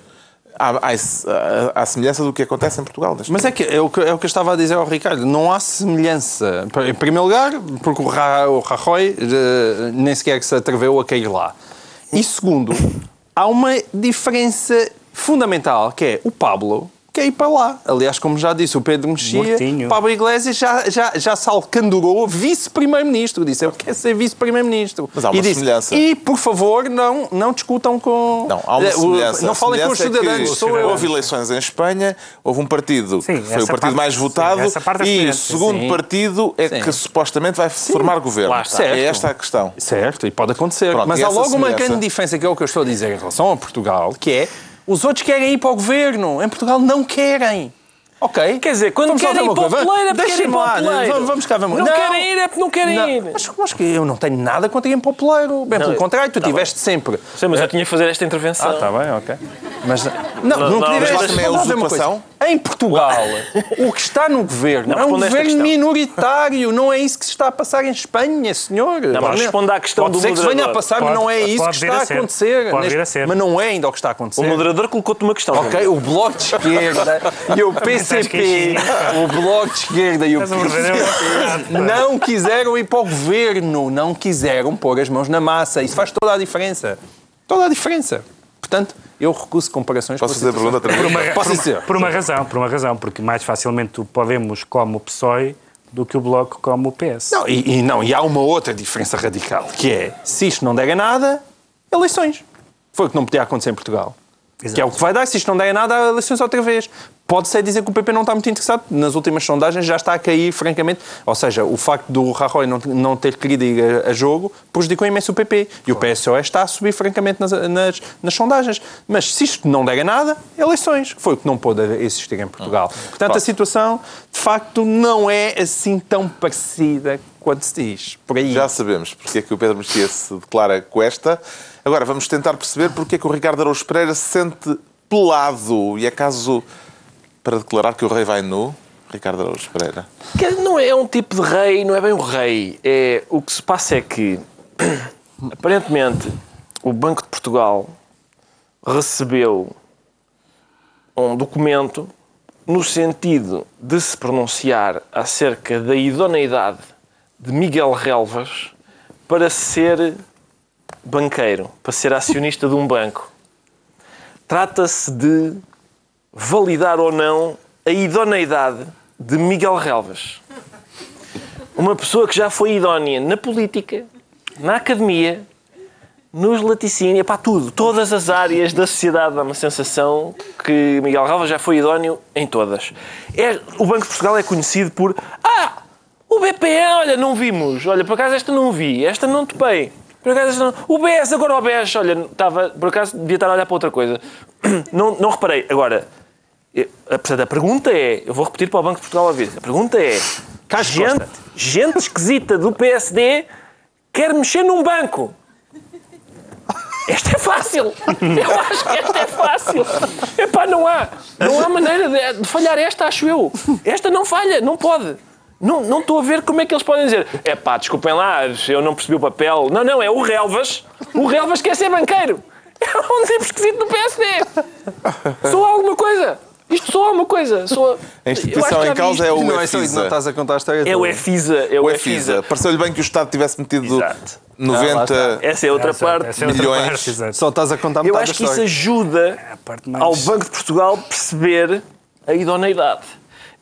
S1: à, à- à semelhança do que acontece em Portugal.
S3: Mas é, que, é, o que, é o que eu estava a dizer ao Ricardo. Não há semelhança. Em primeiro lugar, porque o, Ra, o Rajoy eh, nem sequer se atreveu a cair lá. E segundo, há uma diferença fundamental, que é o Pablo quer ir para lá. Aliás, como já disse o Pedro Mexia,
S4: Mortinho.
S3: Pablo Iglesias já, já, já se alcandurou vice-primeiro-ministro. Disse, eu quero ser vice-primeiro-ministro.
S1: Mas há uma
S3: e disse,
S1: semelhança.
S3: E, por favor, não, não discutam com...
S1: Não, há uma semelhança.
S3: Não falem com os
S1: semelhança é
S3: sou eu.
S1: Houve eleições em Espanha, houve um partido
S4: Sim,
S1: que foi o partido
S4: parte-
S1: mais
S4: sim,
S1: votado
S4: é
S1: e o segundo
S3: Sim.
S1: partido é
S3: Sim.
S1: que supostamente vai formar governo. É esta a questão.
S3: Certo, e pode acontecer.
S1: Pronto,
S3: Mas há logo uma grande diferença, que é o que eu estou a dizer em relação a Portugal, que é os outros querem ir para o governo. Em Portugal não querem. Ok?
S5: Quer dizer, quando
S3: Vamos
S5: querem
S3: ver
S5: ir para o
S3: coisa.
S5: poleiro é porque
S3: Deixem-me
S5: querem ir para o
S3: lá,
S5: poleiro.
S3: vamos- Vamos cá uma
S5: Não,
S3: Não.
S5: querem ir é porque não querem
S3: Não,
S5: ir.
S3: Mas, mas que eu não tenho nada contra ir para o poleiro. Bem, pelo
S5: eu-
S3: contrário, tu
S5: tá
S3: tiveste sempre.
S5: Sei, mas eu tinha que fazer esta intervenção.
S3: Ah, está bem, ok. Mas não, não,
S5: não,
S3: tiveste-
S5: mas
S1: também é
S3: vamos
S1: usurpação?
S3: Em Portugal, o que está no governo
S5: Não,
S3: é um governo minoritário. Não é isso que se está a passar em Espanha, senhor.
S5: Não, mas responda à questão
S3: Pode
S5: do
S3: ser que se venha a
S5: moderador.
S3: passar, mas
S4: Pode-
S3: não é isso que está
S4: a ser.
S3: acontecer.
S4: Pode vir a ser.
S3: Mas não é ainda o que está a acontecer.
S5: O moderador colocou-te uma questão.
S3: Ok, <laughs> o Bloco de Esquerda e o PCP, o Bloco de Esquerda e o PCP não quiseram ir para o governo, não quiseram pôr as mãos na massa. Isso faz toda a diferença. Toda a diferença. Portanto, eu recuso comparações
S1: Posso
S3: com
S1: fazer a pergunta outra
S4: Por uma,
S3: Posso dizer?
S4: por uma razão, por uma razão, porque mais facilmente o Podemos come o PSOE do que o Bloco come o PS.
S3: Não, e, e não, e há uma outra diferença radical, que é, se isto não der a nada, eleições. Foi o que não podia acontecer em Portugal.
S4: Exato.
S3: Que é o que vai dar, se isto não der a nada, há eleições outra vez. Pode-se dizer que o PP não está muito interessado, nas últimas sondagens já está a cair, francamente. Ou seja, o facto do Rajoy não, não ter querido ir a, a jogo prejudicou imenso o PP. E o PSOE está a subir, francamente, nas, nas, nas sondagens. Mas se isto não der a nada, eleições. Foi o que não pôde existir em Portugal. Portanto, a situação, de facto, não é assim tão parecida quanto se diz. Por aí.
S1: Já sabemos porque é que o Pedro Mexia se declara cuesta. Agora vamos tentar perceber porque é que o Ricardo Araújo Pereira se sente pelado. E é caso para declarar que o rei vai nu? Ricardo Araújo Pereira.
S5: Que não é um tipo de rei, não é bem um rei. É, o que se passa é que, <clears throat> aparentemente, o Banco de Portugal recebeu um documento no sentido de se pronunciar acerca da idoneidade de Miguel Relvas para ser banqueiro, para ser acionista de um banco. Trata-se de validar ou não a idoneidade de Miguel Relvas. Uma pessoa que já foi idónea na política, na academia, nos laticínios, para tudo. Todas as áreas da sociedade dá uma sensação que Miguel Relvas já foi idóneo em todas. É, o Banco de Portugal é conhecido por Ah, o BPE, olha, não vimos. Olha, por acaso esta não vi, esta não topei. Por acaso esta não... O BES, agora o BES, olha, estava, por acaso devia estar a olhar para outra coisa. <clears throat> Não, não reparei. Agora, portanto, a pergunta é, eu vou repetir para o Banco de Portugal ouvir, a pergunta é, gente, gente esquisita do PSD quer mexer num banco. Esta é fácil. Eu acho que esta é fácil. Epá, não há. Não há maneira de, de falhar esta, acho eu. Esta não falha, não pode. Não, não estou a ver como é que eles podem dizer. É pá, desculpem lá, eu não percebi o papel. Não, não, é o Relvas. O Relvas quer ser banqueiro. É um tipo esquisito do PSD. Sou alguma coisa. Isto sou alguma coisa. Sou...
S1: A instituição em causa é o
S3: Não é só isso,
S1: EFISA.
S3: não estás a contar a história
S5: É o. EFISA. É o
S1: O
S5: EFISA.
S1: EFISA. Pareceu-lhe bem que o Estado tivesse metido
S5: Exato.
S1: 90
S5: Essa é outra
S4: Essa-
S5: parte.
S4: essa é outra
S1: milhões.
S4: parte, exato.
S3: Só estás a contar
S5: Eu acho que isso ajuda
S4: É mais-
S5: ao Banco de Portugal perceber a idoneidade.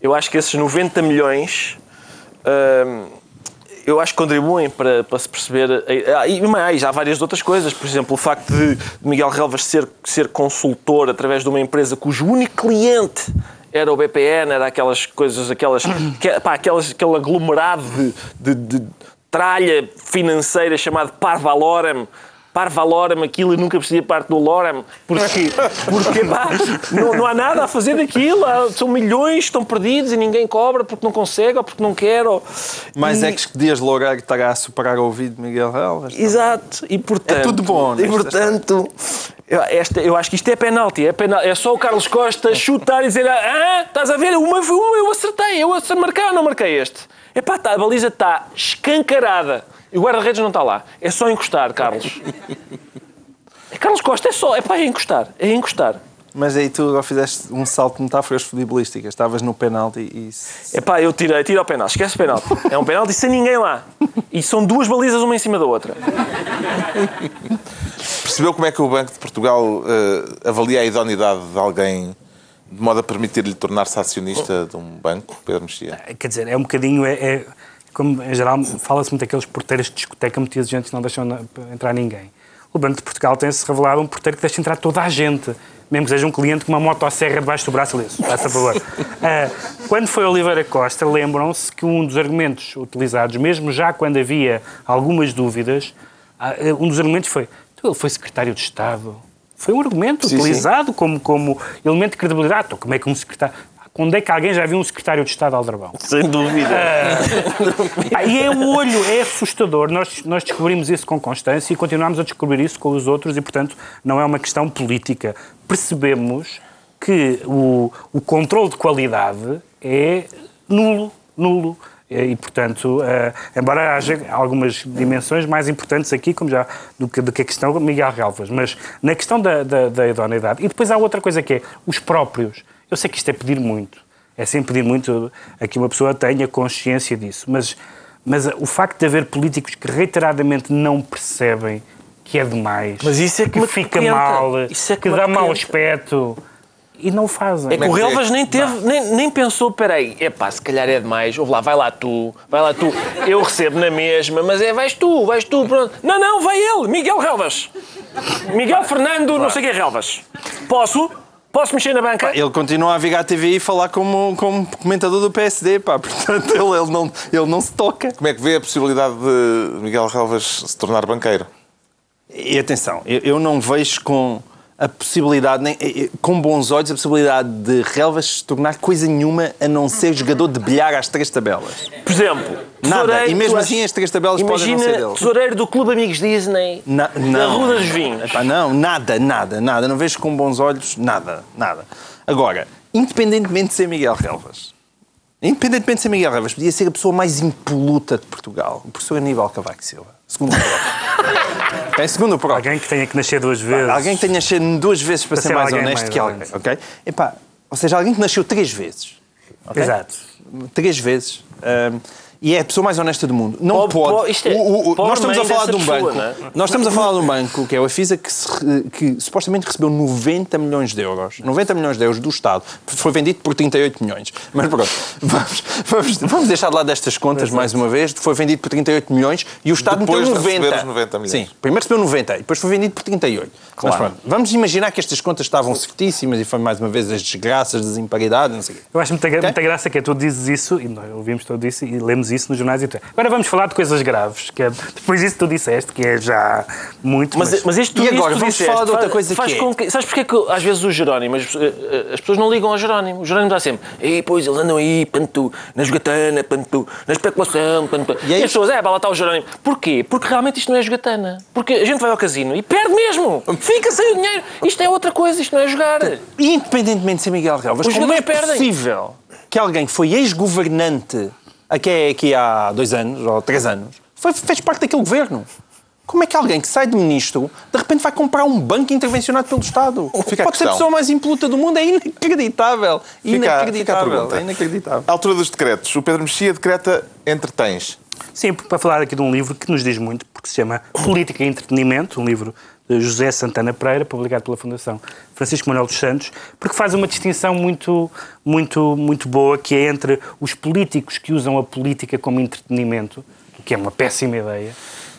S5: Eu acho que esses 90 milhões hum, eu acho que contribuem para, para se perceber. Ah, E mais, há várias outras coisas. Por exemplo, o facto de Miguel Relvas ser, ser consultor através de uma empresa cujo único cliente era o BPN, era aquelas coisas, aquelas, que, <coughs> pá, aquelas aquele aglomerado de, de- de tralha financeira chamado Parvalorem. Parvalorem, aquilo e nunca fazia parte do Lorem, porque, porque pá, não, não há nada a fazer daquilo, são milhões, estão perdidos e ninguém cobra porque não consegue ou porque não quer. Ou...
S3: Mais
S5: E-
S3: é que Dias Loureiro estará a superar o ouvido de Miguel Relvas.
S5: Exato, e portanto.
S3: É tudo bom
S5: E portanto, eu, esta, eu acho que isto é penalti, é penalti. É só o Carlos Costa chutar e dizer: Ah, estás a ver? Uma, uma eu acertei, eu acertei, marquei ou não marquei este? Epá, tá, a baliza está escancarada e o guarda-redes não está lá. É só encostar, Carlos. <laughs> É Carlos Costa, é só, é pá, é encostar, é encostar.
S3: Mas aí tu agora fizeste um salto de metáforas futebolísticas. Estavas no penalti e...
S5: É pá, eu tirei, tiro ao penalti, esquece o penalti. É um penalti sem ninguém lá. E são duas balizas uma em cima da outra. <laughs>
S1: Percebeu como é que o Banco de Portugal eh, avalia a idoneidade de alguém de modo a permitir-lhe tornar-se acionista de um banco, Pedro Mexia?
S4: Quer dizer, é um bocadinho. É, é- como em geral fala-se muito daqueles porteiros de discoteca muito exigentes que não deixam na- entrar ninguém. O Banco de Portugal tem-se revelado um porteiro que deixa entrar toda a gente. Mesmo que seja um cliente com uma motosserra debaixo do braço, ali, faça favor. Ah, <laughs> quando foi Oliveira Costa, lembram-se que um dos argumentos utilizados, mesmo já quando havia algumas dúvidas, ah, um dos argumentos foi: "Então, ele foi secretário de Estado. Foi um argumento
S1: Sim, sim.
S4: utilizado Como, como elemento de credibilidade. Então, como é que um secretário. Quando é que alguém já viu um secretário de Estado Aldrabão?
S5: Sem dúvida.
S4: Pá, e é o olho, é assustador. Nós, nós descobrimos isso com constância e continuamos a descobrir isso com os outros e, portanto, não é uma questão política. Percebemos que o, o controle de qualidade é nulo, nulo. E, portanto, eh, embora haja algumas dimensões mais importantes aqui, como já do que, do que a questão Miguel Relvas, mas na questão da, da, da idoneidade. E depois há outra coisa que é os próprios. Eu sei que isto é pedir muito, é sempre pedir muito a que uma pessoa tenha consciência disso, mas, mas o facto de haver políticos que reiteradamente não percebem que é demais,
S5: Mas isso é que me
S4: fica
S5: requenta.
S4: mal,
S5: Isso é que
S4: que
S5: me
S4: dá mau aspecto e não o fazem.
S5: É que o
S1: é que
S5: Relvas
S1: é?
S5: nem teve, nem, nem pensou, peraí, epá, se calhar é demais, ouve lá, vai lá tu, vai lá tu, eu recebo na mesma, mas é, vais tu, vais tu, pronto. Não, não, vai ele, Miguel Relvas. Miguel Fernando, não sei o que é Relvas. Posso? Posso mexer na banca?
S3: Ele continua a vir à TV e falar como, como comentador do PSD, pá. <laughs> Portanto, ele, ele, não, ele não se toca.
S1: Como é que vê a possibilidade de Miguel Relvas se tornar banqueiro?
S3: E atenção, eu, eu não vejo com a possibilidade, nem, eh, eh, com bons olhos, a possibilidade de Relvas se tornar coisa nenhuma a não ser jogador de bilhar às três tabelas.
S5: Por exemplo,
S3: Nada. E mesmo assim as três tabelas podem não ser dele.
S5: tesoureiro do Clube Amigos Disney,
S3: Na-
S5: da
S3: não.
S5: Rua dos Vinhos.
S3: Epá, não, nada, nada, nada. Não vejo com bons olhos nada, nada. Agora, independentemente de ser Miguel Relvas, independentemente de ser Miguel Relvas, podia ser a pessoa mais impoluta de Portugal, o professor Aníbal Cavaco Silva. Segundo o <laughs> é segundo próprio.
S4: Alguém que tenha que nascer duas vezes.
S3: Alguém que tenha nascido duas vezes para,
S4: Para
S3: ser mais honesto
S4: mais
S3: que alguém, ok? Epá, ou seja, alguém que nasceu três vezes. ok?
S4: Exato.
S3: Três vezes. Ahm, e é a pessoa mais honesta do mundo. Não
S5: Pobre-
S3: pode.
S5: pobre- isto é-
S3: o- o- nós estamos a falar de um
S5: pessoa,
S3: banco.
S5: é?
S3: Nós estamos a falar de um banco que é o Efisa que, se que supostamente recebeu 90 milhões de euros. 90 milhões de euros do Estado. Foi vendido por 38 milhões. Mas pronto, <laughs> vamos, vamos, vamos deixar de lado destas contas mais uma vez. Foi vendido por 38 milhões e o Estado
S1: Depois de
S3: meteu 90.
S1: receber os 90 milhões.
S3: Sim, primeiro recebeu 90 e depois foi vendido por 38. Mas pronto, vamos imaginar que estas contas estavam certíssimas e foi mais uma vez as desgraças, das imparidades, não sei o quê.
S4: Eu acho muita, gra- muita graça que é tu dizes isso, e nós ouvimos tudo isso e lemos vimos isso nos jornais e. Agora vamos falar de coisas graves, que é, depois disso que tu disseste, que é já muito.
S5: Mas, mas isto tudo
S3: E agora,
S5: isto tu
S3: vamos
S5: disseste,
S3: falar de outra coisa
S5: faz
S3: que é.
S5: que Sabes porque é que às vezes o Jerónimo, as, eh, as pessoas não ligam ao Jerónimo. O Jerónimo dá sempre, e pois eles andam aí, pantu, na jogatana, pantu, na especulação, pantu. E,
S3: E aí-
S5: as pessoas, é, lá está o Jerónimo. Porquê? Porque realmente isto não é jogatana. Porque a gente vai ao casino e perde mesmo. Fica sem o dinheiro. Isto é outra coisa, isto não é jogar.
S3: Independentemente de ser Miguel Relvas, como é
S5: perdem.
S3: possível que alguém que foi ex-governante aqui, aqui há dois anos ou três anos foi, fez parte daquele governo? Como é que alguém que sai de ministro de repente vai comprar um banco intervencionado pelo Estado?
S1: Fica a
S3: Pode ser a pessoa mais impoluta do mundo, é inacreditável.
S1: Fica- fica a
S3: Inacreditável.
S1: pergunta.
S3: é inacreditável.
S1: À altura dos decretos, o Pedro Mexia decreta entretens.
S4: Sim, para falar aqui de um livro que nos diz muito, porque se chama Política e Entretenimento, um livro José Santana Pereira, publicado pela Fundação Francisco Manuel dos Santos, porque faz uma distinção muito, muito, muito boa, que é entre os políticos que usam a política como entretenimento, que é uma péssima ideia,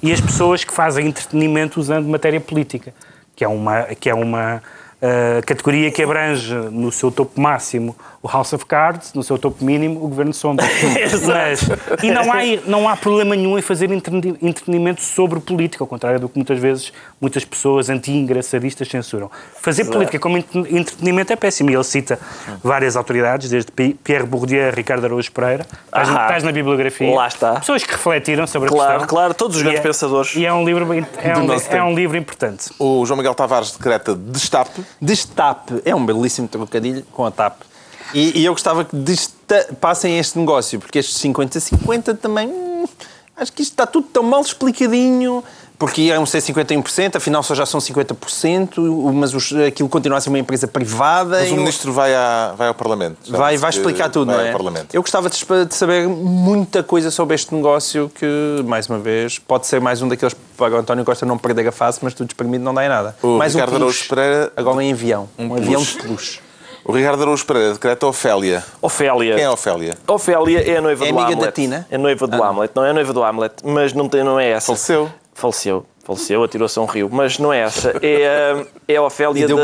S4: e as pessoas que fazem entretenimento usando matéria política, que é uma, que é uma ah, categoria que abrange no seu topo máximo o House of Cards, no seu topo mínimo o Governo de Sombra. <laughs> Mas, e não há, não há problema nenhum em fazer entreten- entretenimento sobre política, ao contrário do que muitas vezes muitas pessoas anti-engraçadistas censuram. Fazer política como entre- entretenimento é péssimo. E ele cita várias autoridades, desde Pi- Pierre Bourdieu, Ricardo Araújo Pereira. Estás,
S5: Ah,
S4: estás na bibliografia.
S5: lá está.
S4: Pessoas que refletiram sobre a
S5: Claro,
S4: questão.
S5: claro, todos os
S4: E
S5: grandes
S4: é-
S5: pensadores.
S4: E é um livro, é um, é um livro importante.
S1: O João Miguel Tavares decreta destape.
S3: Destape é um belíssimo trocadilho com a TAP. E, e eu gostava que passem este negócio, porque estes 50-50 também. hum, acho que isto está tudo tão mal explicadinho. Porque iam ser 51%, afinal só já são 50%, o- mas os- aquilo continua a ser uma empresa privada.
S1: Mas
S3: e
S1: o
S3: eu-
S1: ministro vai, à- vai ao Parlamento.
S3: Vai, vai explicar tudo,
S1: vai
S3: não é?
S1: ao Parlamento.
S3: Eu gostava de, de saber muita coisa sobre este negócio que, mais uma vez, pode ser mais um daqueles para o António Costa não perder a face, mas tudo espremido não dá em nada.
S1: O
S3: mais
S1: Ricardo
S3: um peluche,
S1: Pereira-
S3: agora em avião. Um,
S1: peluche.
S3: avião de peluche.
S1: O Ricardo Araújo Pereira decreta Ofélia.
S5: Ofélia.
S1: Quem é Ofélia?
S5: Ofélia é a noiva
S3: É
S5: do
S3: amiga
S5: Hamlet.
S3: da Tina?
S5: É noiva do
S3: Ah.
S5: Hamlet. Não é a noiva do Hamlet, mas não, tem, não é essa.
S1: Faleceu.
S5: Faleceu. Faleceu, atirou-se a um rio. Mas não é essa. É, a- é a Ofélia da,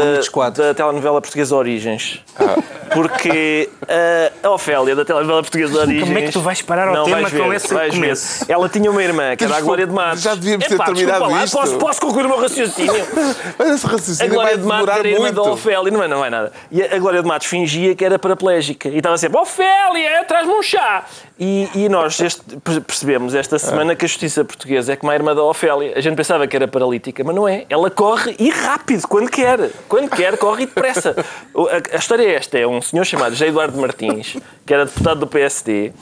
S5: da telenovela portuguesa Origens.
S1: Ah.
S5: Porque a, a Ofélia da telenovela portuguesa Origens...
S4: Como é que tu vais parar ao
S5: Não,
S4: tema
S5: vais
S4: com
S5: ver,
S4: esse
S5: ver.
S4: começo?
S5: Ela tinha uma irmã, que era a Glória de Matos.
S1: já devíamos ter terminado
S5: lá,
S1: isto.
S5: Posso, posso concluir o meu raciocínio? <laughs>
S1: Mas esse
S5: A
S1: raciocínio
S5: Glória
S1: vai
S5: de Matos era irmã da. Ofélia, não é, não é nada. E a Glória de Matos fingia que era paraplégica. E estava sempre, Ofélia, traz-me um chá. E, e nós este- percebemos esta semana que a justiça portuguesa é como a irmã da Ofélia. A gente pensava que era paralítica, mas não é. Ela corre e rápido, quando quer. Quando quer, corre e depressa. A, a história é esta: é um senhor chamado José Eduardo Martins, que era deputado do PSD.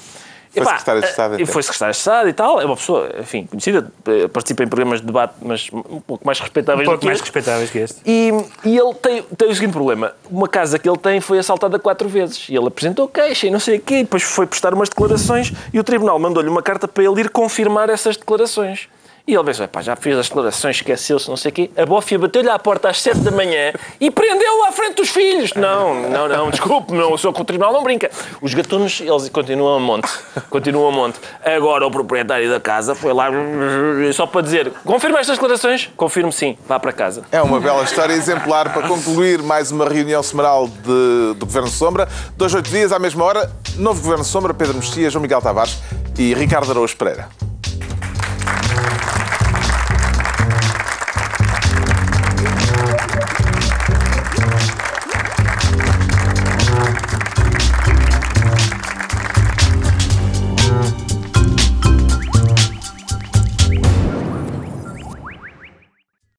S1: Foi
S5: Epá,
S1: secretário de Estado,
S5: eh,
S1: então.
S5: Foi secretário de Estado e tal. É uma pessoa, enfim, conhecida, eh, participa em programas de debate, mas um pouco mais respeitáveis
S4: Um
S5: do
S4: pouco
S5: que
S4: mais
S5: este.
S4: respeitáveis que este.
S5: E, e ele tem, tem o seguinte problema: uma casa que ele tem foi assaltada quatro vezes. E ele apresentou queixa e não sei o quê, e depois foi prestar umas declarações e o tribunal mandou-lhe uma carta para ele ir confirmar essas declarações. E ele pensou: "Epá, já fez as declarações, esqueceu-se, não sei o quê. A bófia bateu-lhe à porta às sete da manhã e prendeu-o à frente dos filhos. Não, não, não, desculpe, não, eu sou que o tribunal não brinca. Os gatunos, eles continuam a monte. Continuam a monte. Agora o proprietário da casa foi lá só para dizer: confirma estas declarações? Confirmo sim, vá para casa.
S1: É uma bela história exemplar para concluir mais uma reunião semanal de- do Governo Sombra. Dois, oito dias, à mesma hora, novo Governo Sombra, Pedro Mexia, João Miguel Tavares e Ricardo Araújo Pereira.